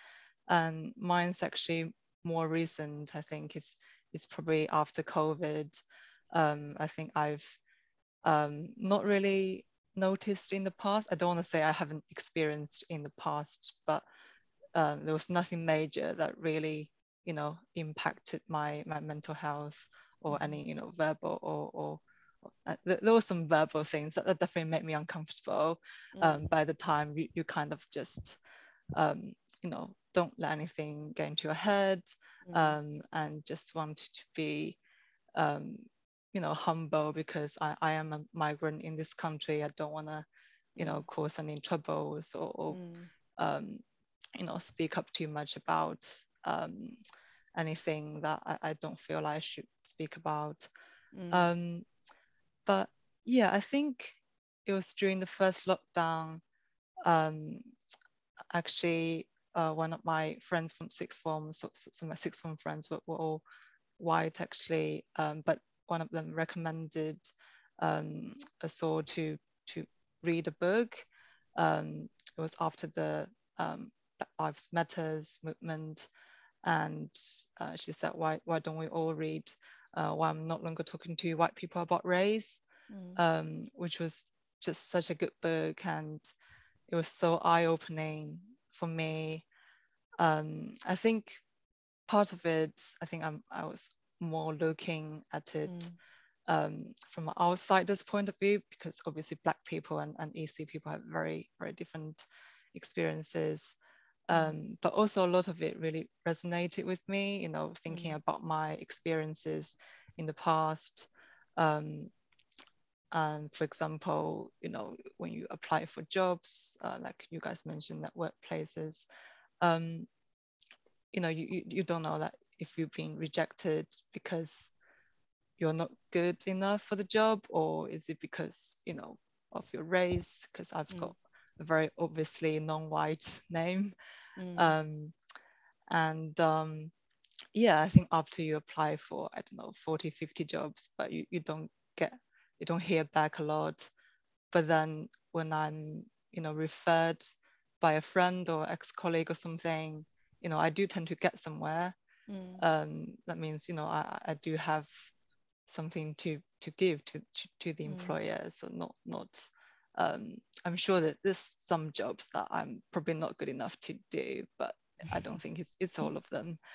and mine's actually more recent. I think is is probably after COVID. Um, I think I've um, not really noticed in the past. I don't want to say I haven't experienced in the past, but um, there was nothing major that really, you know, impacted my my mental health or any, you know, verbal or or uh, there, there were some verbal things that, that definitely made me uncomfortable. Um, by the time you, you kind of just, um, you know, don't let anything get into your head mm, um, and just want to be, um, you know, humble because I, I am a migrant in this country. I don't want to, you know, cause any troubles or, or mm, um, you know, speak up too much about um, anything that I, I don't feel I should speak about. mm, Um, but yeah, I think it was during the first lockdown. Um, actually, uh, one of my friends from sixth form, so, so my sixth form friends were, were all white actually, um, but one of them recommended um, all to to read a book. Um, it was after the um, Black Lives Matters movement, and uh, she said, "Why why don't we all read? Uh, why I'm not longer talking to white people about race?" Mm. Um, which was just such a good book, and it was so eye opening for me. Um, I think part of it, I think I'm, I was more looking at it mm. um, from an outsider's point of view, because obviously Black people and, and EC people have very, very different experiences. Mm. Um, but also a lot of it really resonated with me, you know, thinking mm. about my experiences in the past. Um, and for example, you know, when you apply for jobs, uh, like you guys mentioned that workplaces, um, you know, you, you don't know that if you've been rejected because you're not good enough for the job, or is it because, you know, of your race? Because I've mm. got a very obviously non-white name. Mm. Um, and um, yeah, I think after you apply for, I don't know, 40, 50 jobs, but you, you don't get, you don't hear back a lot. But then when I'm, you know, referred by a friend or ex-colleague or something, you know, I do tend to get somewhere. Mm. Um, that means, you know, I, I do have something to to give to to, to the mm. employer. So not not um, I'm sure that there's some jobs that I'm probably not good enough to do, but I don't think it's it's all of them.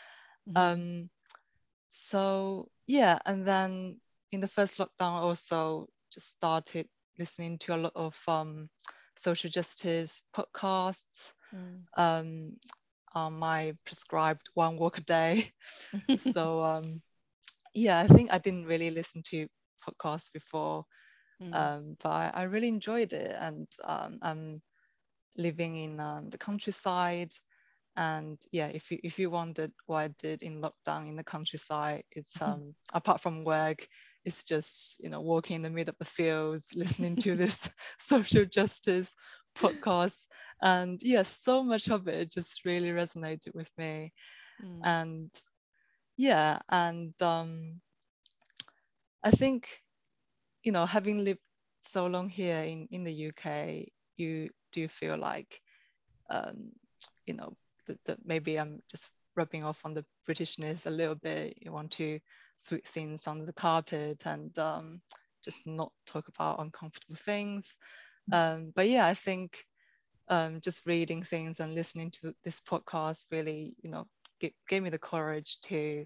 Mm-hmm. Um, so yeah, and then in the first lockdown, also just started listening to a lot of um, social justice podcasts. Mm. Um, on my prescribed one walk a day. so um, yeah, I think I didn't really listen to podcasts before Mm. Um, but I, I, really enjoyed it, and um, I'm living in um, the countryside. And yeah, if you if you wondered what I did in lockdown in the countryside, it's um, apart from work, it's just you know walking in the middle of the fields, listening to this social justice podcast, and yes, yeah, so much of it just really resonated with me. Mm. And yeah, and um, I think you know, having lived so long here in, in the UK, you do feel like, um, you know, that, that maybe I'm just rubbing off on the Britishness a little bit. You want to sweep things under the carpet and um, just not talk about uncomfortable things. Um, but yeah, I think um, just reading things and listening to this podcast really, you know, gave, gave me the courage to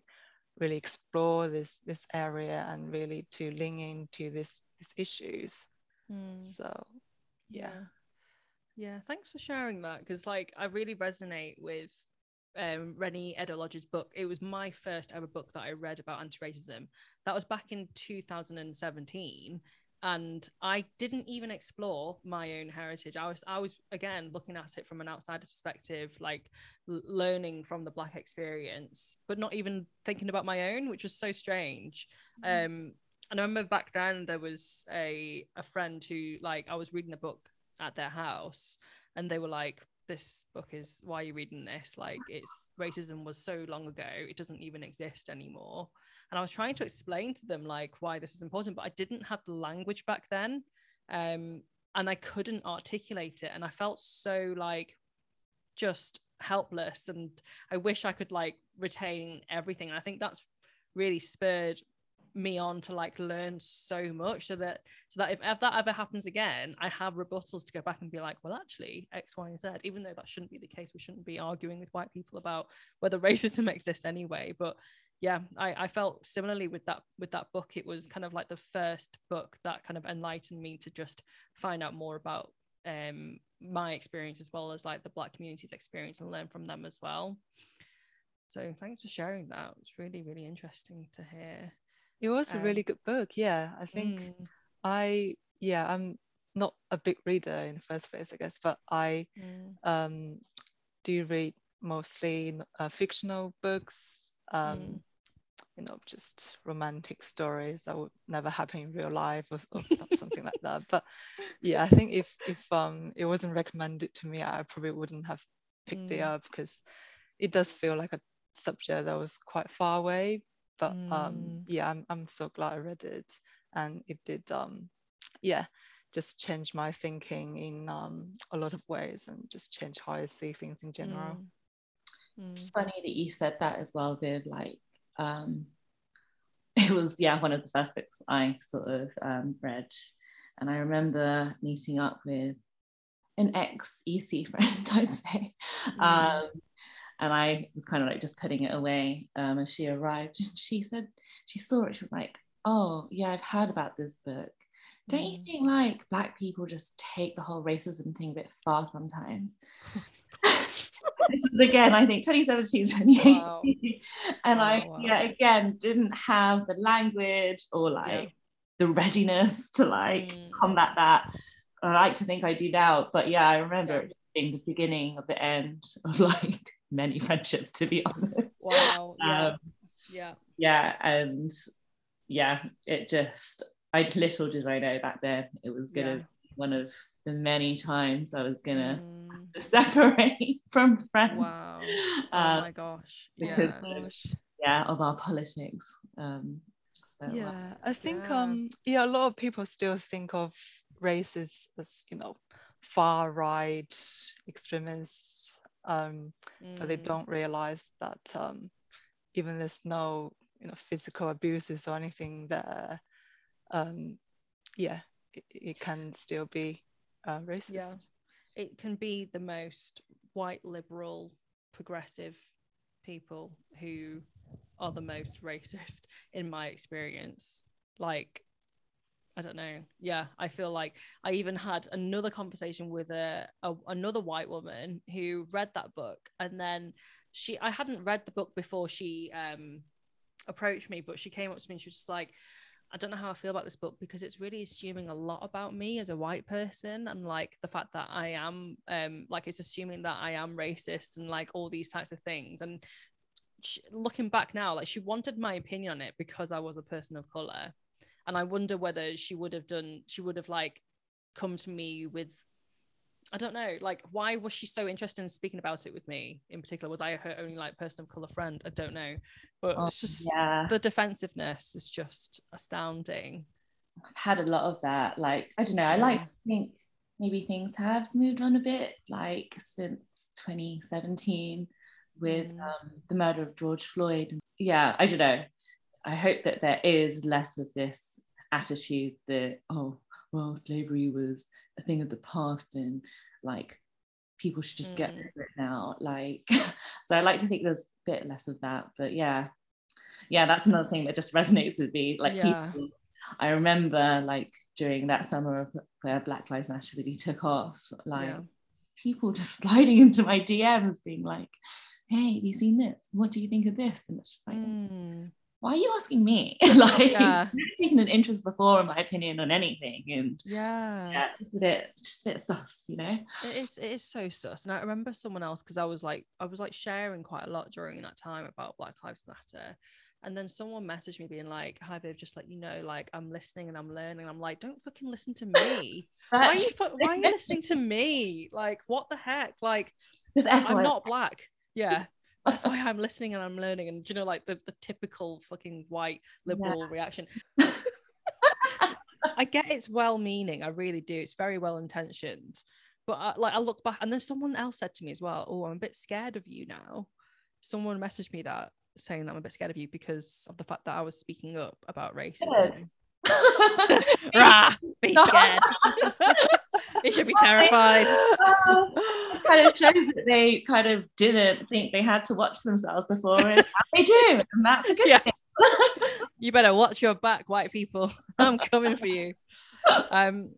really explore this this area and really to lean into this these issues mm. so yeah. yeah yeah thanks for sharing that because like i really resonate with um, Reni Eddo-Lodge's book. It was my first ever book that I read about anti-racism. That was back in 2017, and I didn't even explore my own heritage. I was I was again looking at it from an outsider's perspective, like l- learning from the black experience, but not even thinking about my own, which was so strange. Mm-hmm. Um, and I remember back then there was a a friend who like I was reading a book at their house, and they were like, "This book is why are you reading this? Like, it's racism was so long ago; it doesn't even exist anymore." and I was trying to explain to them like why this is important, but I didn't have the language back then, um, and I couldn't articulate it, and I felt so like just helpless, and I wish I could like retain everything. And I think that's really spurred me on to like learn so much so that so that if, if that ever happens again i have rebuttals to go back and be like well actually x y and z even though that shouldn't be the case we shouldn't be arguing with white people about whether racism exists anyway. But yeah I, I felt similarly with that with that book. It was kind of like the first book that kind of enlightened me to just find out more about um my experience as well as like the black community's experience and learn from them as well. So thanks for sharing that. It's really really interesting to hear it was um, a really good book yeah i think mm. i yeah i'm not a big reader in the first place i guess but i mm. um do read mostly uh, fictional books um mm you know just romantic stories that would never happen in real life or, or something like that but yeah i think if if um it wasn't recommended to me i probably wouldn't have picked mm. it up because it does feel like a subject that was quite far away but um Mm. yeah I'm, I'm so glad i read it and it did um yeah just change my thinking in um a lot of ways and just change how i see things in general Mm. It's funny that you said that as well, Viv. Like, um, it was yeah one of the first books I sort of um, read, and I remember meeting up with an ex EC friend, I'd say, Mm. And I was kind of like just putting it away um, as she arrived. She said she saw it. She was like, "Oh yeah, I've heard about this book." Don't you Mm. think like black people just take the whole racism thing a bit far sometimes? this is again, I think 2017, 2018. And I, Wow, wow. yeah, again, didn't have the language or like the readiness to like Mm. combat that. I like to think I do now, but yeah, I remember Yeah. it being the beginning of the end of like many friendships, to be honest. Wow. Yeah. Um, yeah. yeah, and yeah, it just, I little did I know back then it was gonna Yeah. be one of the many times I was gonna Mm. separate from friends. Wow. Oh Um, my gosh. Yeah. Gosh. yeah, of our politics. Um, so, yeah i think Yeah. um yeah a lot of people still think of race as, as you know far right extremists um but they Mm. don't realize that um even there's no you know physical abuses or anything there um yeah it, it can still be uh, racist. It can be the most white liberal progressive people who are the most racist in my experience. Like i don't know. Yeah i feel like i even had another conversation with a, a another white woman who read that book. And then she i hadn't read the book before she um approached me but she came up to me and she was just like I don't know how I feel about this book because it's really assuming a lot about me as a white person and like the fact that I am um like it's assuming that I am racist and like all these types of things. And sh looking back now like she wanted my opinion on it because I was a person of color and I wonder whether she would have done she would have like come to me with I don't know like why was she so interested in speaking about it with me in particular was I her only like person of color friend I don't know but Oh, it's just yeah, the defensiveness is just astounding. I've had a lot of that. Like, I don't know, I like to think maybe things have moved on a bit, like since 2017 with Mm. um, the murder of George Floyd. Yeah, I don't know. I hope that there is less of this attitude that, oh, well, slavery was a thing of the past and like people should just get Mm. over it now. Like, so I like to think there's a bit less of that. But yeah, yeah, that's another thing that just resonates with me. Like, Yeah. people, I remember like during that summer of where Black Lives Matter really took off, like Yeah. people just sliding into my DMs being like, hey, have you seen this? What do you think of this? And it's just like, Mm. Why are you asking me? like, Yeah. you've never taken an interest before in my opinion on anything. And Yeah. yeah, it's just a bit, just a bit sus, you know? It is it is so sus. And I remember someone else because I was like I was like sharing quite a lot during that time about Black Lives Matter. And then someone messaged me being like, Hi Viv, just let you know, like I'm listening and I'm learning. I'm like, don't fucking listen to me. why are you fu- why are you listening to me? Like, what the heck? Like, I'm not black. Yeah. FYI, I'm listening and I'm learning. And you know, like the, the typical fucking white liberal reaction. I get it's well meaning. I really do. It's very well intentioned. But I, like I look back and then someone else said to me as well, Oh, I'm a bit scared of you now. Someone messaged me that saying that I'm a bit scared of you because of the fact that I was speaking up about racism. Rah, be scared. You should be terrified. it kind of shows that they kind of didn't think they had to watch themselves before, and they do, and that's a good Yeah. thing. You better watch your back, white people. I'm coming for you. Um,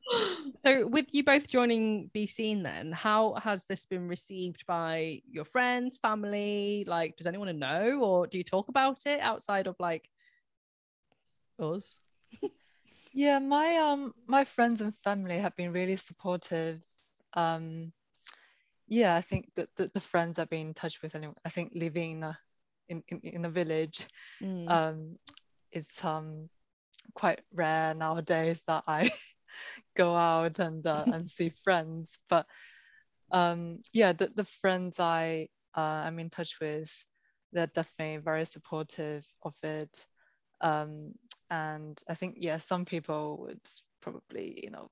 so with you both joining Be Seen then, how has this been received by your friends, family? Like, does anyone know or do you talk about it outside of like us? Yeah, my um my friends and family have been really supportive. Um, yeah, I think that the, the friends I've been in touch with, anyway, I think living in a, in, in in a village, Mm, um, it's um quite rare nowadays that I go out and uh, and see friends. But um, yeah, the the friends I uh, I'm in touch with, they're definitely very supportive of it. Um, and I think, yeah, some people would probably, you know,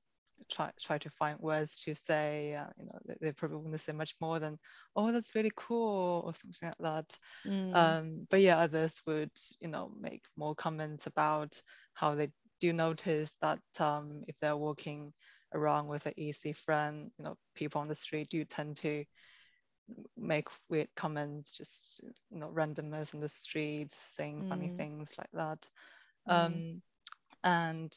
try try to find words to say. Uh, you know, they, they probably want to say much more than, "Oh, that's really cool" or something like that. Mm. Um, but yeah, others would, you know, make more comments about how they do notice that um, if they're walking around with an easy friend, you know, people on the street do tend to make weird comments, just you know, randomers in the street saying funny Mm. things like that. Mm. Um, and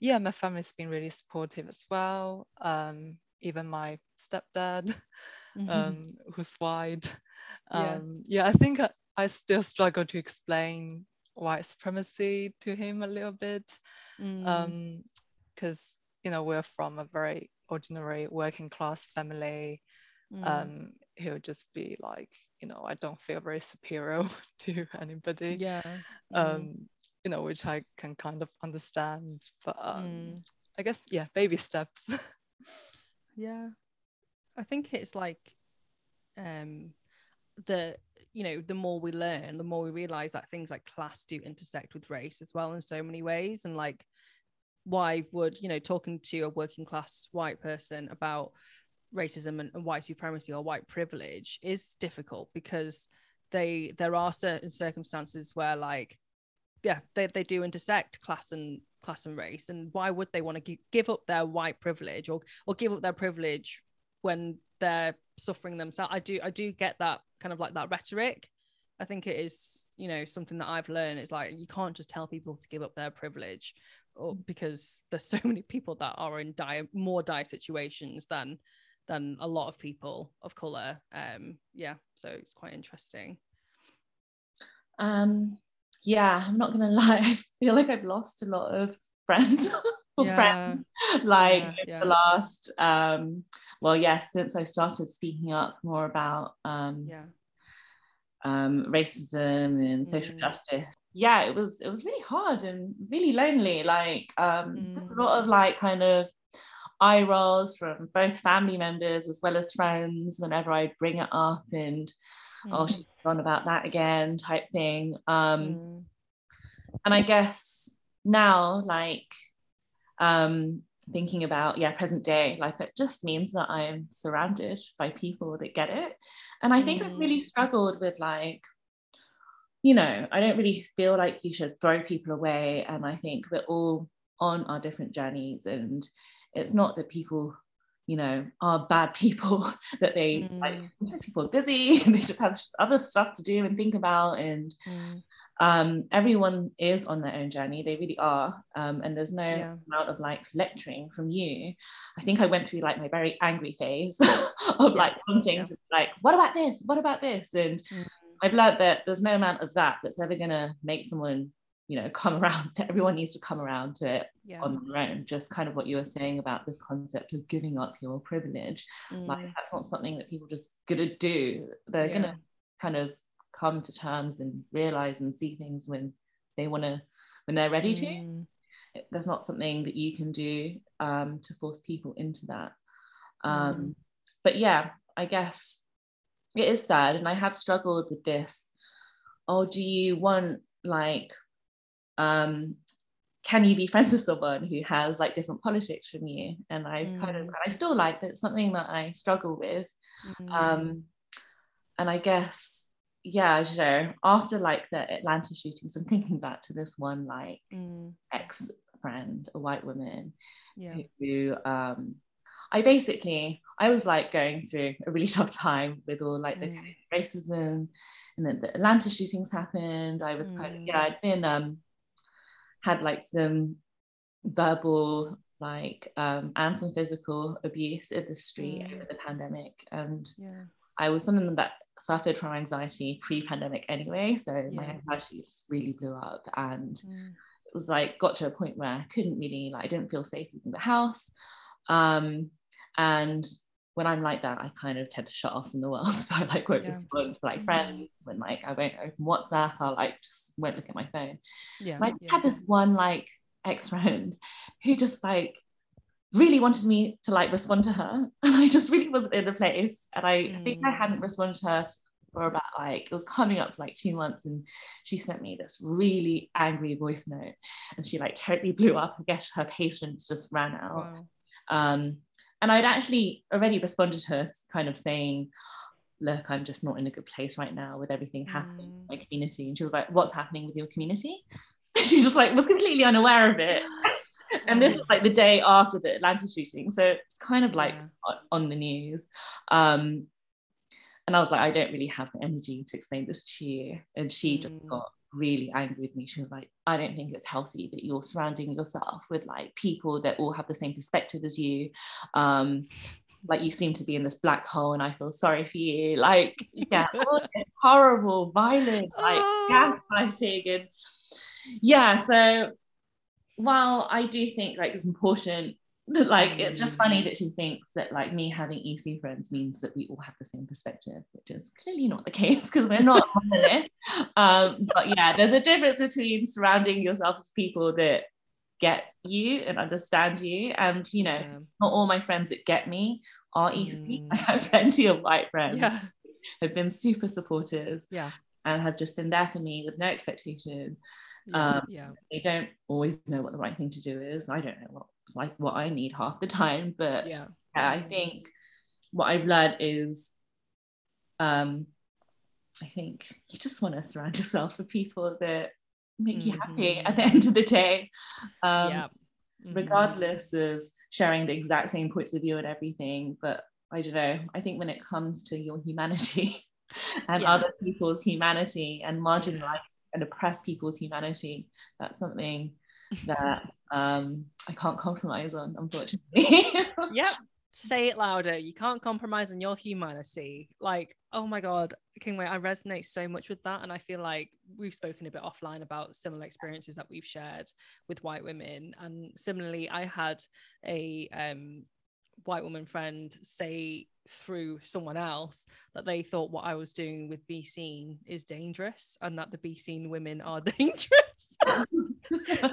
yeah, my family's been really supportive as well. Um, even my stepdad, um, who's white. Yeah. Um, yeah, I think I, I still struggle to explain white supremacy to him a little bit Mm. because you know we're from a very ordinary working class family Mm. He'll just be like you know i don't feel very superior to anybody yeah. Mm. um you know which i can kind of understand but um Mm. i guess yeah baby steps Yeah. I think it's like um the you know, the more we learn, the more we realize that things like class do intersect with race as well in so many ways. And like why would, you know, talking to a working class white person about racism and, and white supremacy or white privilege is difficult because they there are certain circumstances where like yeah they, they do intersect class and class and race and why would they want to give up their white privilege or or give up their privilege when they're suffering themselves? I do i do get that kind of like that rhetoric. I think it is you know something that i've learned it's like you can't just tell people to give up their privilege or because there's so many people that are in dire more dire situations than than a lot of people of color um yeah so it's quite interesting Um, yeah, I'm not gonna lie. I feel like I've lost a lot of friends or Yeah. friends like Yeah, yeah. the last um well yes since I started speaking up more about um yeah um racism and social Mm. justice yeah it was it was really hard and really lonely like um Mm. a lot of like kind of eye rolls from both family members as well as friends whenever I bring it up and oh Mm. she's gone about that again type thing um Mm. and I guess now, like, um, thinking about yeah, present day, like it just means that I'm surrounded by people that get it. And I think I've really Mm. struggled with like, you know, I don't really feel like you should throw people away. And I think we're all on our different journeys, and it's not that people you know are bad people that they like Mm. sometimes people are busy and they just have other stuff to do and think about and Mm. um, everyone is on their own journey they really are um, and there's no Yeah. amount of like lecturing from you i think i went through like my very angry phase of like wanting yeah. to like what about this what about this and Mm. i've learned that there's no amount of that that's ever going to make someone you know come around everyone needs to come around to it yeah on their own just kind of what you were saying about this concept of giving up your privilege like Mm. that's not something that people just gonna do they're Yeah. gonna kind of come to terms and realize and see things when they want to when they're ready to Mm. there's not something that you can do um, to force people into that um, Mm. but yeah i guess it is sad and i have struggled with this oh do you want like um can you be friends with someone who has like different politics from you and i kind of Mm. i still like that it's something that i struggle with Mm. um and i guess yeah I don't know after like the atlanta shootings i'm thinking back to this one like Mm. ex friend a white woman yeah who um I basically I was like going through a really tough time with all like the Mm. kind of racism and then the Atlanta shootings happened. I was kind of Mm. yeah, I'd been um had like some verbal like um and some physical abuse in the street Mm. over the pandemic and yeah I was someone that suffered from anxiety pre-pandemic anyway so my anxiety just really blew up and Mm. it was like got to a point where I couldn't really like I didn't feel safe leaving the house. Um, and when I'm like that, I kind of tend to shut off from the world. So I like won't Yeah. respond to like Mhm. friends when like I won't open WhatsApp, I'll like just won't look at my phone. yeah And I yeah. had this one like ex-friend who just like really wanted me to like respond to her. And I just really wasn't in the place. And I, I think I Mm. hadn't responded to her for about like it was coming up to like two months and she sent me this really angry voice note and she like totally blew up i guess her patience just ran out wow. um, and i'd actually already responded to her kind of saying look i'm just not in a good place right now with everything happening mm. in my community and she was like what's happening with your community she just like was completely unaware of it and this was like the day after the atlanta shooting so it's kind of like yeah. on the news um, and I was like, I don't really have the energy to explain this to you. And she mm. just got really angry with me. She was like, I don't think it's healthy that you're surrounding yourself with like people that all have the same perspective as you. Um, like you seem to be in this black hole and I feel sorry for you. Like, yeah, it's horrible, violent, like oh. gaslighting. And yeah, so while I do think like it's important like it's just funny mm. that she thinks that like me having ESEA friends means that we all have the same perspective, which is clearly not the case because we're not on the um, but yeah, there's a difference between surrounding yourself with people that get you and understand you. And you know, yeah. not all my friends that get me are ESEA. Mm. I have plenty of white friends yeah. have been super supportive. Yeah. And have just been there for me with no expectation. Yeah, um, yeah. They don't always know what the right thing to do is. I don't know what like what I need half the time. But yeah, yeah I think what I've learned is um I think you just want to surround yourself with people that make mm-hmm. you happy at the end of the day. Um yeah. mm-hmm. regardless of sharing the exact same points of view and everything. But I don't know, I think when it comes to your humanity and yeah. other people's humanity and marginalized and oppressed people's humanity, that's something that um, I can't compromise on, unfortunately. yep. Say it louder. You can't compromise on your humanity. Like, oh my God, King Wei, I resonate so much with that. And I feel like we've spoken a bit offline about similar experiences that we've shared with white women. And similarly, I had a um, white woman friend say through someone else that they thought what I was doing with Be Seen is dangerous and that the Be Seen women are dangerous.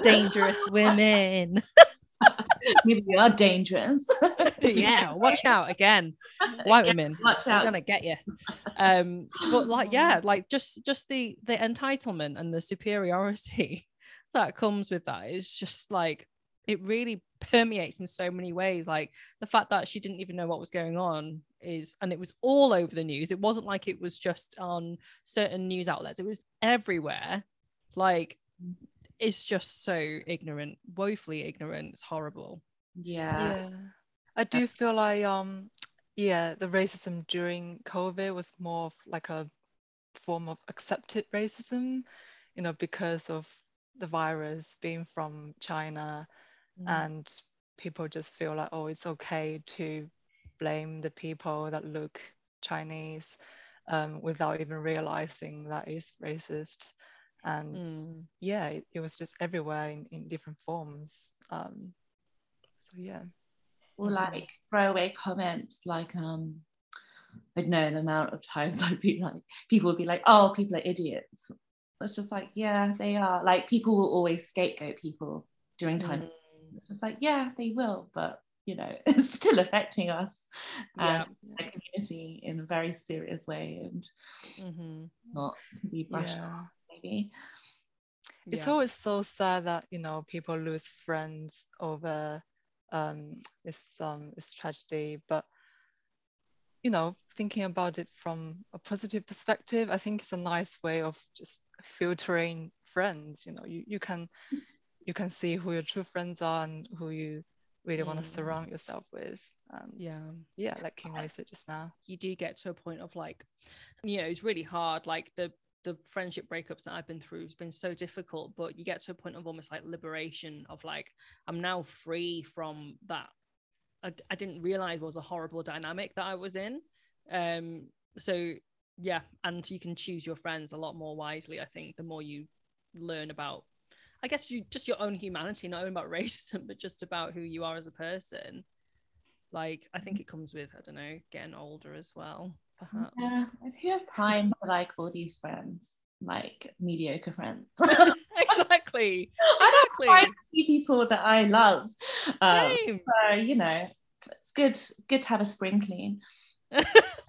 dangerous women. Maybe you are dangerous. yeah, watch out again. White yeah, women. Watch out. gonna get you. Um, but like, yeah, like just just the the entitlement and the superiority that comes with that is just like it really permeates in so many ways like the fact that she didn't even know what was going on is and it was all over the news. It wasn't like it was just on certain news outlets. It was everywhere. Like it's just so ignorant woefully ignorant. It's horrible. Yeah. Yeah. I do feel like um yeah the racism during covid was more of like a form of accepted racism you know because of the virus being from china mm. and people just feel like oh it's okay to blame the people that look chinese um, without even realizing that is racist and mm. yeah it, it, was just everywhere in, in different forms um, so yeah or like throwaway comments like um I don't know the amount of times I'd be like, people would be like, oh, people are idiots. It's just like, yeah, they are. Like people will always scapegoat people during time mm it's just like yeah they will but you know it's still affecting us and yeah. the community in a very serious way and mm-hmm. not to be brushed yeah. off maybe it's yeah. always so sad that you know people lose friends over um, this um, this tragedy but you know thinking about it from a positive perspective i think it's a nice way of just filtering friends you know you, you can you can see who your true friends are and who you really mm. want to surround yourself with. And yeah. Yeah, like King Wei said just now. You do get to a point of like, you know, it's really hard. Like the the friendship breakups that I've been through has been so difficult, but you get to a point of almost like liberation of like, I'm now free from that. I, I didn't realize was a horrible dynamic that I was in. Um, so yeah, and you can choose your friends a lot more wisely. I think the more you learn about I guess you just your own humanity, not only about racism, but just about who you are as a person. Like I think mm-hmm. it comes with I don't know getting older as well, perhaps. Yeah, who has time for like all these friends, like mediocre friends? exactly. I don't to see people that I love. Um, so you know, it's good good to have a spring clean.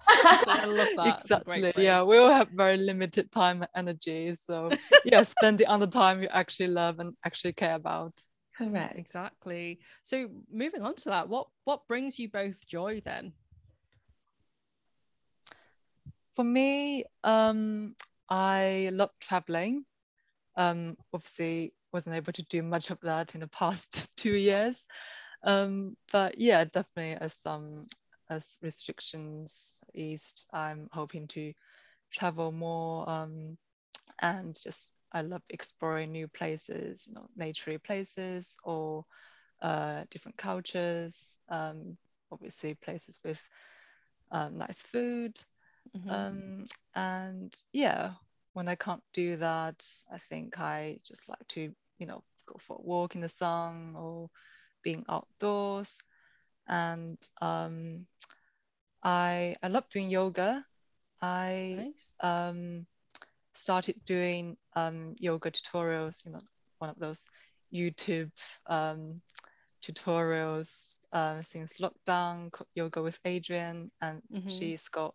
I love that. exactly. Yeah, we all have very limited time and energy. So yeah, spend it on the time you actually love and actually care about. Correct. Exactly. So moving on to that, what what brings you both joy then? For me, um, I love traveling. Um, obviously, wasn't able to do much of that in the past two years. Um, but yeah, definitely as um as restrictions eased, I'm hoping to travel more um, and just I love exploring new places, you know, naturey places or uh, different cultures. Um, obviously, places with um, nice food. Mm-hmm. Um, and yeah, when I can't do that, I think I just like to, you know, go for a walk in the sun or being outdoors. And um, I I love doing yoga. I nice. um, started doing um, yoga tutorials. You know, one of those YouTube um, tutorials uh, since lockdown. Yoga with Adriene, and mm-hmm. she's got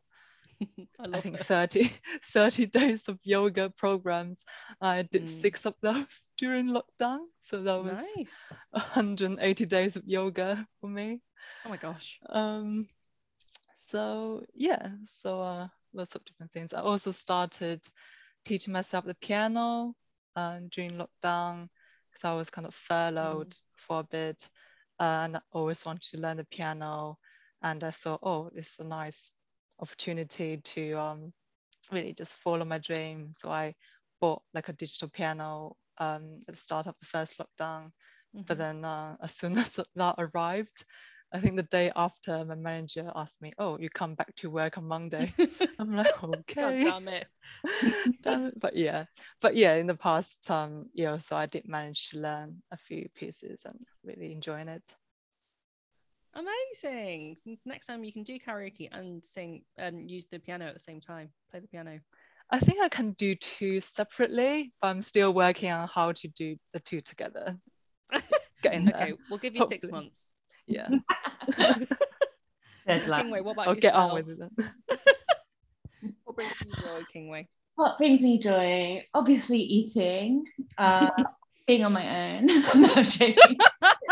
I, I, think 30, 30 days of yoga programs. I did mm. six of those during lockdown. So that was nice. 180 days of yoga for me. Oh my gosh. Um, so yeah, so uh, lots of different things. I also started teaching myself the piano uh, during lockdown because I was kind of furloughed mm. for a bit uh, and I always wanted to learn the piano. And I thought, oh, this is a nice opportunity to um, really just follow my dream. So I bought like a digital piano um, at the start of the first lockdown. Mm-hmm. But then uh, as soon as that arrived, I think the day after my manager asked me, "Oh, you come back to work on Monday." I'm like, "Okay." God damn it. damn it. But yeah, but yeah, in the past um yeah, so I did manage to learn a few pieces and really enjoying it. Amazing. Next time you can do karaoke and sing and use the piano at the same time. Play the piano. I think I can do two separately, but I'm still working on how to do the two together. Getting okay, there, we'll give you hopefully. six months. Yeah. King Wei, what about I'll yourself? get on with it then. what brings you joy, King Wei? What brings me joy? Obviously eating, uh, being on my own. no, I'm joking.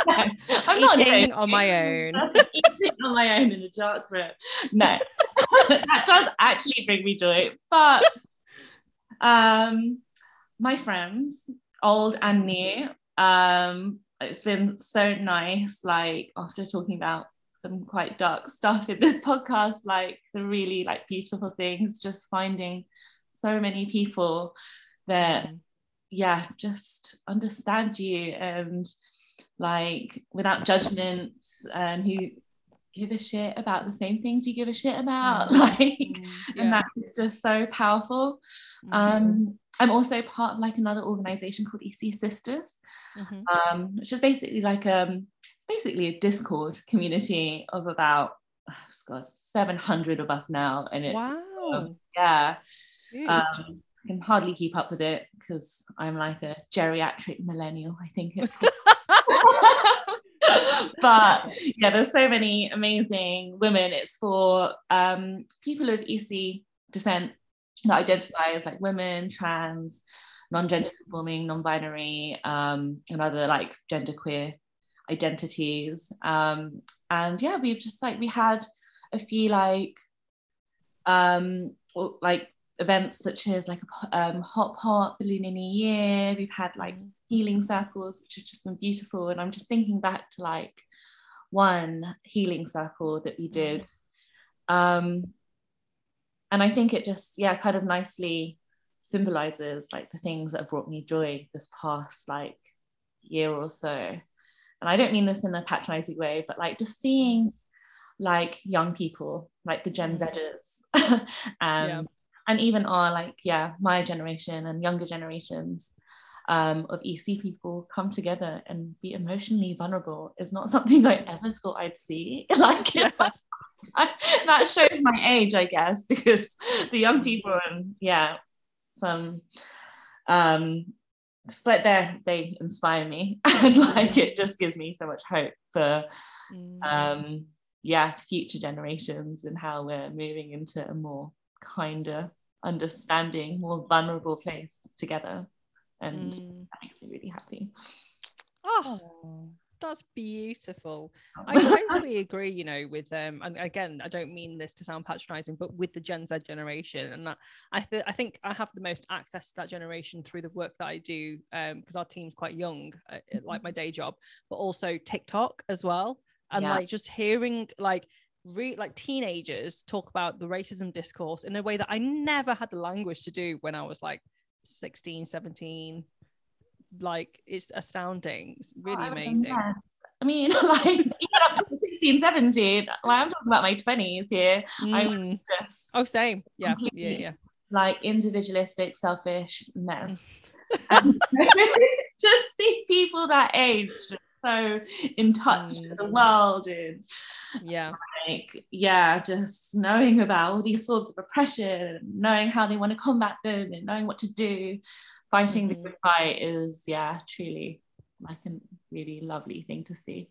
No, I'm not eating on my own. eating on my own in a dark room. No, that does actually bring me joy. But um, my friends, old and new, um, it's been so nice like after talking about some quite dark stuff in this podcast like the really like beautiful things just finding so many people that yeah just understand you and like without judgments and who give a shit about the same things you give a shit about mm-hmm. like mm-hmm. yeah. and that's just so powerful mm-hmm. um I'm also part of like another organization called ESEA Sisters, mm-hmm. um, which is basically like um, it's basically a Discord community of about oh, God 700 of us now, and it's wow. um, yeah. Um, I can hardly keep up with it because I'm like a geriatric millennial. I think it's. but yeah, there's so many amazing women. It's for um, people of ESEA descent that identify as like women, trans, non-gender conforming, non-binary, um, and other like genderqueer identities. Um, and yeah, we've just like we had a few like um like events such as like um, hot pot the lunar new year we've had like mm. healing circles which have just been beautiful and i'm just thinking back to like one healing circle that we did um and I think it just yeah kind of nicely symbolizes like the things that have brought me joy this past like year or so and I don't mean this in a patronizing way but like just seeing like young people like the Gen mm. Zers um, yeah. And even our like yeah my generation and younger generations um, of ESEA people come together and be emotionally vulnerable is not something I ever thought I'd see like yeah. that shows my age, I guess, because the young people and yeah, some um just like they they inspire me and like it just gives me so much hope for mm. um yeah, future generations and how we're moving into a more kinder, understanding, more vulnerable place together. And Mm. that makes me really happy. Oh, that's beautiful. I totally agree, you know, with um and again, I don't mean this to sound patronizing, but with the Gen Z generation. And that, I th- I think I have the most access to that generation through the work that I do, um, because our team's quite young, uh, like my day job, but also TikTok as well. And Yeah. like just hearing like re- like teenagers talk about the racism discourse in a way that I never had the language to do when I was like 16, 17. Like it's astounding. It's really Oh, amazing. I mean, like even up to 16, 17, like I'm talking about my 20s here. I Mm. just Oh, same. Yeah, yeah, yeah. like individualistic, selfish mess. Just see people that age so in touch with the Mm. world and Yeah. like yeah, just knowing about all these forms of oppression, knowing how they want to combat them and knowing what to do. Fighting the Mhm. good fight is yeah, truly like a really lovely thing to see.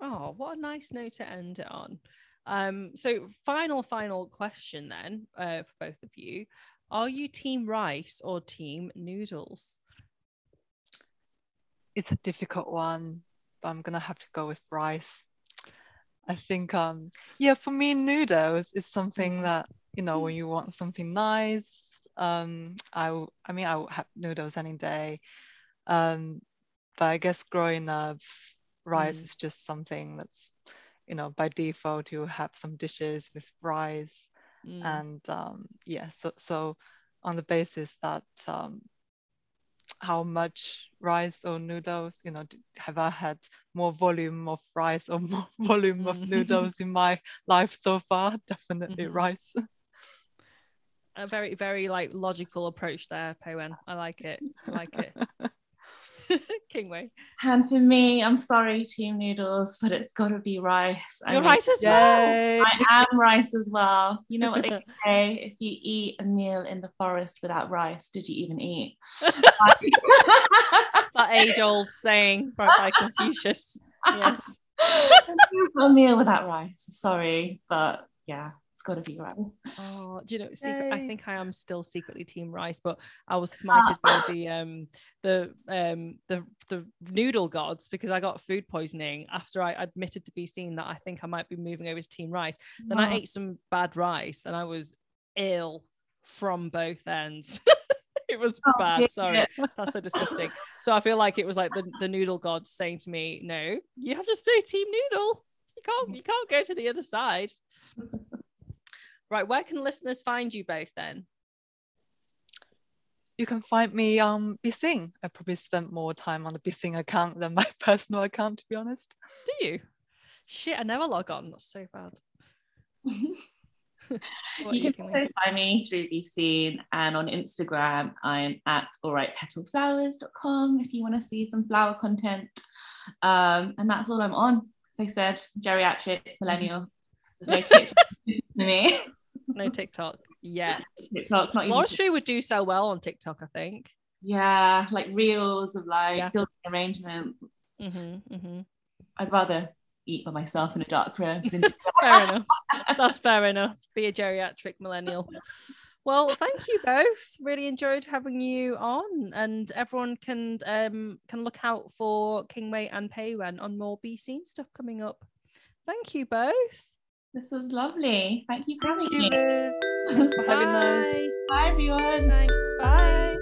Oh, what a nice note to end it on. Um, so final, final question then, uh, for both of you. Are you team rice or team noodles? It's a difficult one, but I'm gonna have to go with rice. I think um yeah, for me noodles is something that, you know, when you want something nice, um I I mean I would have noodles any day. Um but I guess growing up rice Mm. is just something that's you know by default you have some dishes with rice Mm, and um, yeah so so on the basis that um, how much rice or noodles you know have i had more volume of rice or more volume of Mm. noodles in my life so far definitely Mhm. rice a very, very like logical approach there, Pei Wen. I like it. I like it. King Wei. And for me, I'm sorry, Team Noodles, but it's got to be rice. I You're mean, right as well. I am rice as well. You know what they say? If you eat a meal in the forest without rice, did you even eat? that age old saying by, by Confucius. Yes. a meal without rice. Sorry, but yeah, it's got to be rice. Oh, do you know? Secret, I think I am still secretly Team Rice, but I was smited by the um the um the the noodle gods because I got food poisoning after I admitted to Be Seen that I think I might be moving over to Team Rice. Then I ate some bad rice and I was ill from both ends. it was Oh, bad. dear. Sorry, that's so disgusting. So I feel like it was like the, the noodle gods saying to me, "No, you have to stay Team Noodle. You can't you can't go to the other side." Right, where can listeners find you both then? you can find me on Be Seen. I probably spent more time on the Be Seen account than my personal account, to be honest. Do you? Shit, I never log on. That's so bad. What you can King Wei? also find me through Be and on Instagram. I'm at alrightpetalflowers.com if you want to see some flower content. Um, and that's all I'm on. As I said, geriatric, millennial. There's no TikTok for me. No TikTok yet. TikTok, not even Floristry would do so well on TikTok, I think. yeah, like reels of like Yeah. building arrangements. Mm-hmm, mm-hmm. I'd rather eat by myself in a dark room than Fair enough. That's fair enough. Be a geriatric millennial. Well, thank you both. Really enjoyed having you on, and everyone can um can look out for King Wei and Pei Wen on more Be Seen stuff coming up. Thank you both. This was lovely. Thank you for Thank having you, me. Thanks for having us. Bye. Bye, everyone. Thanks. Bye.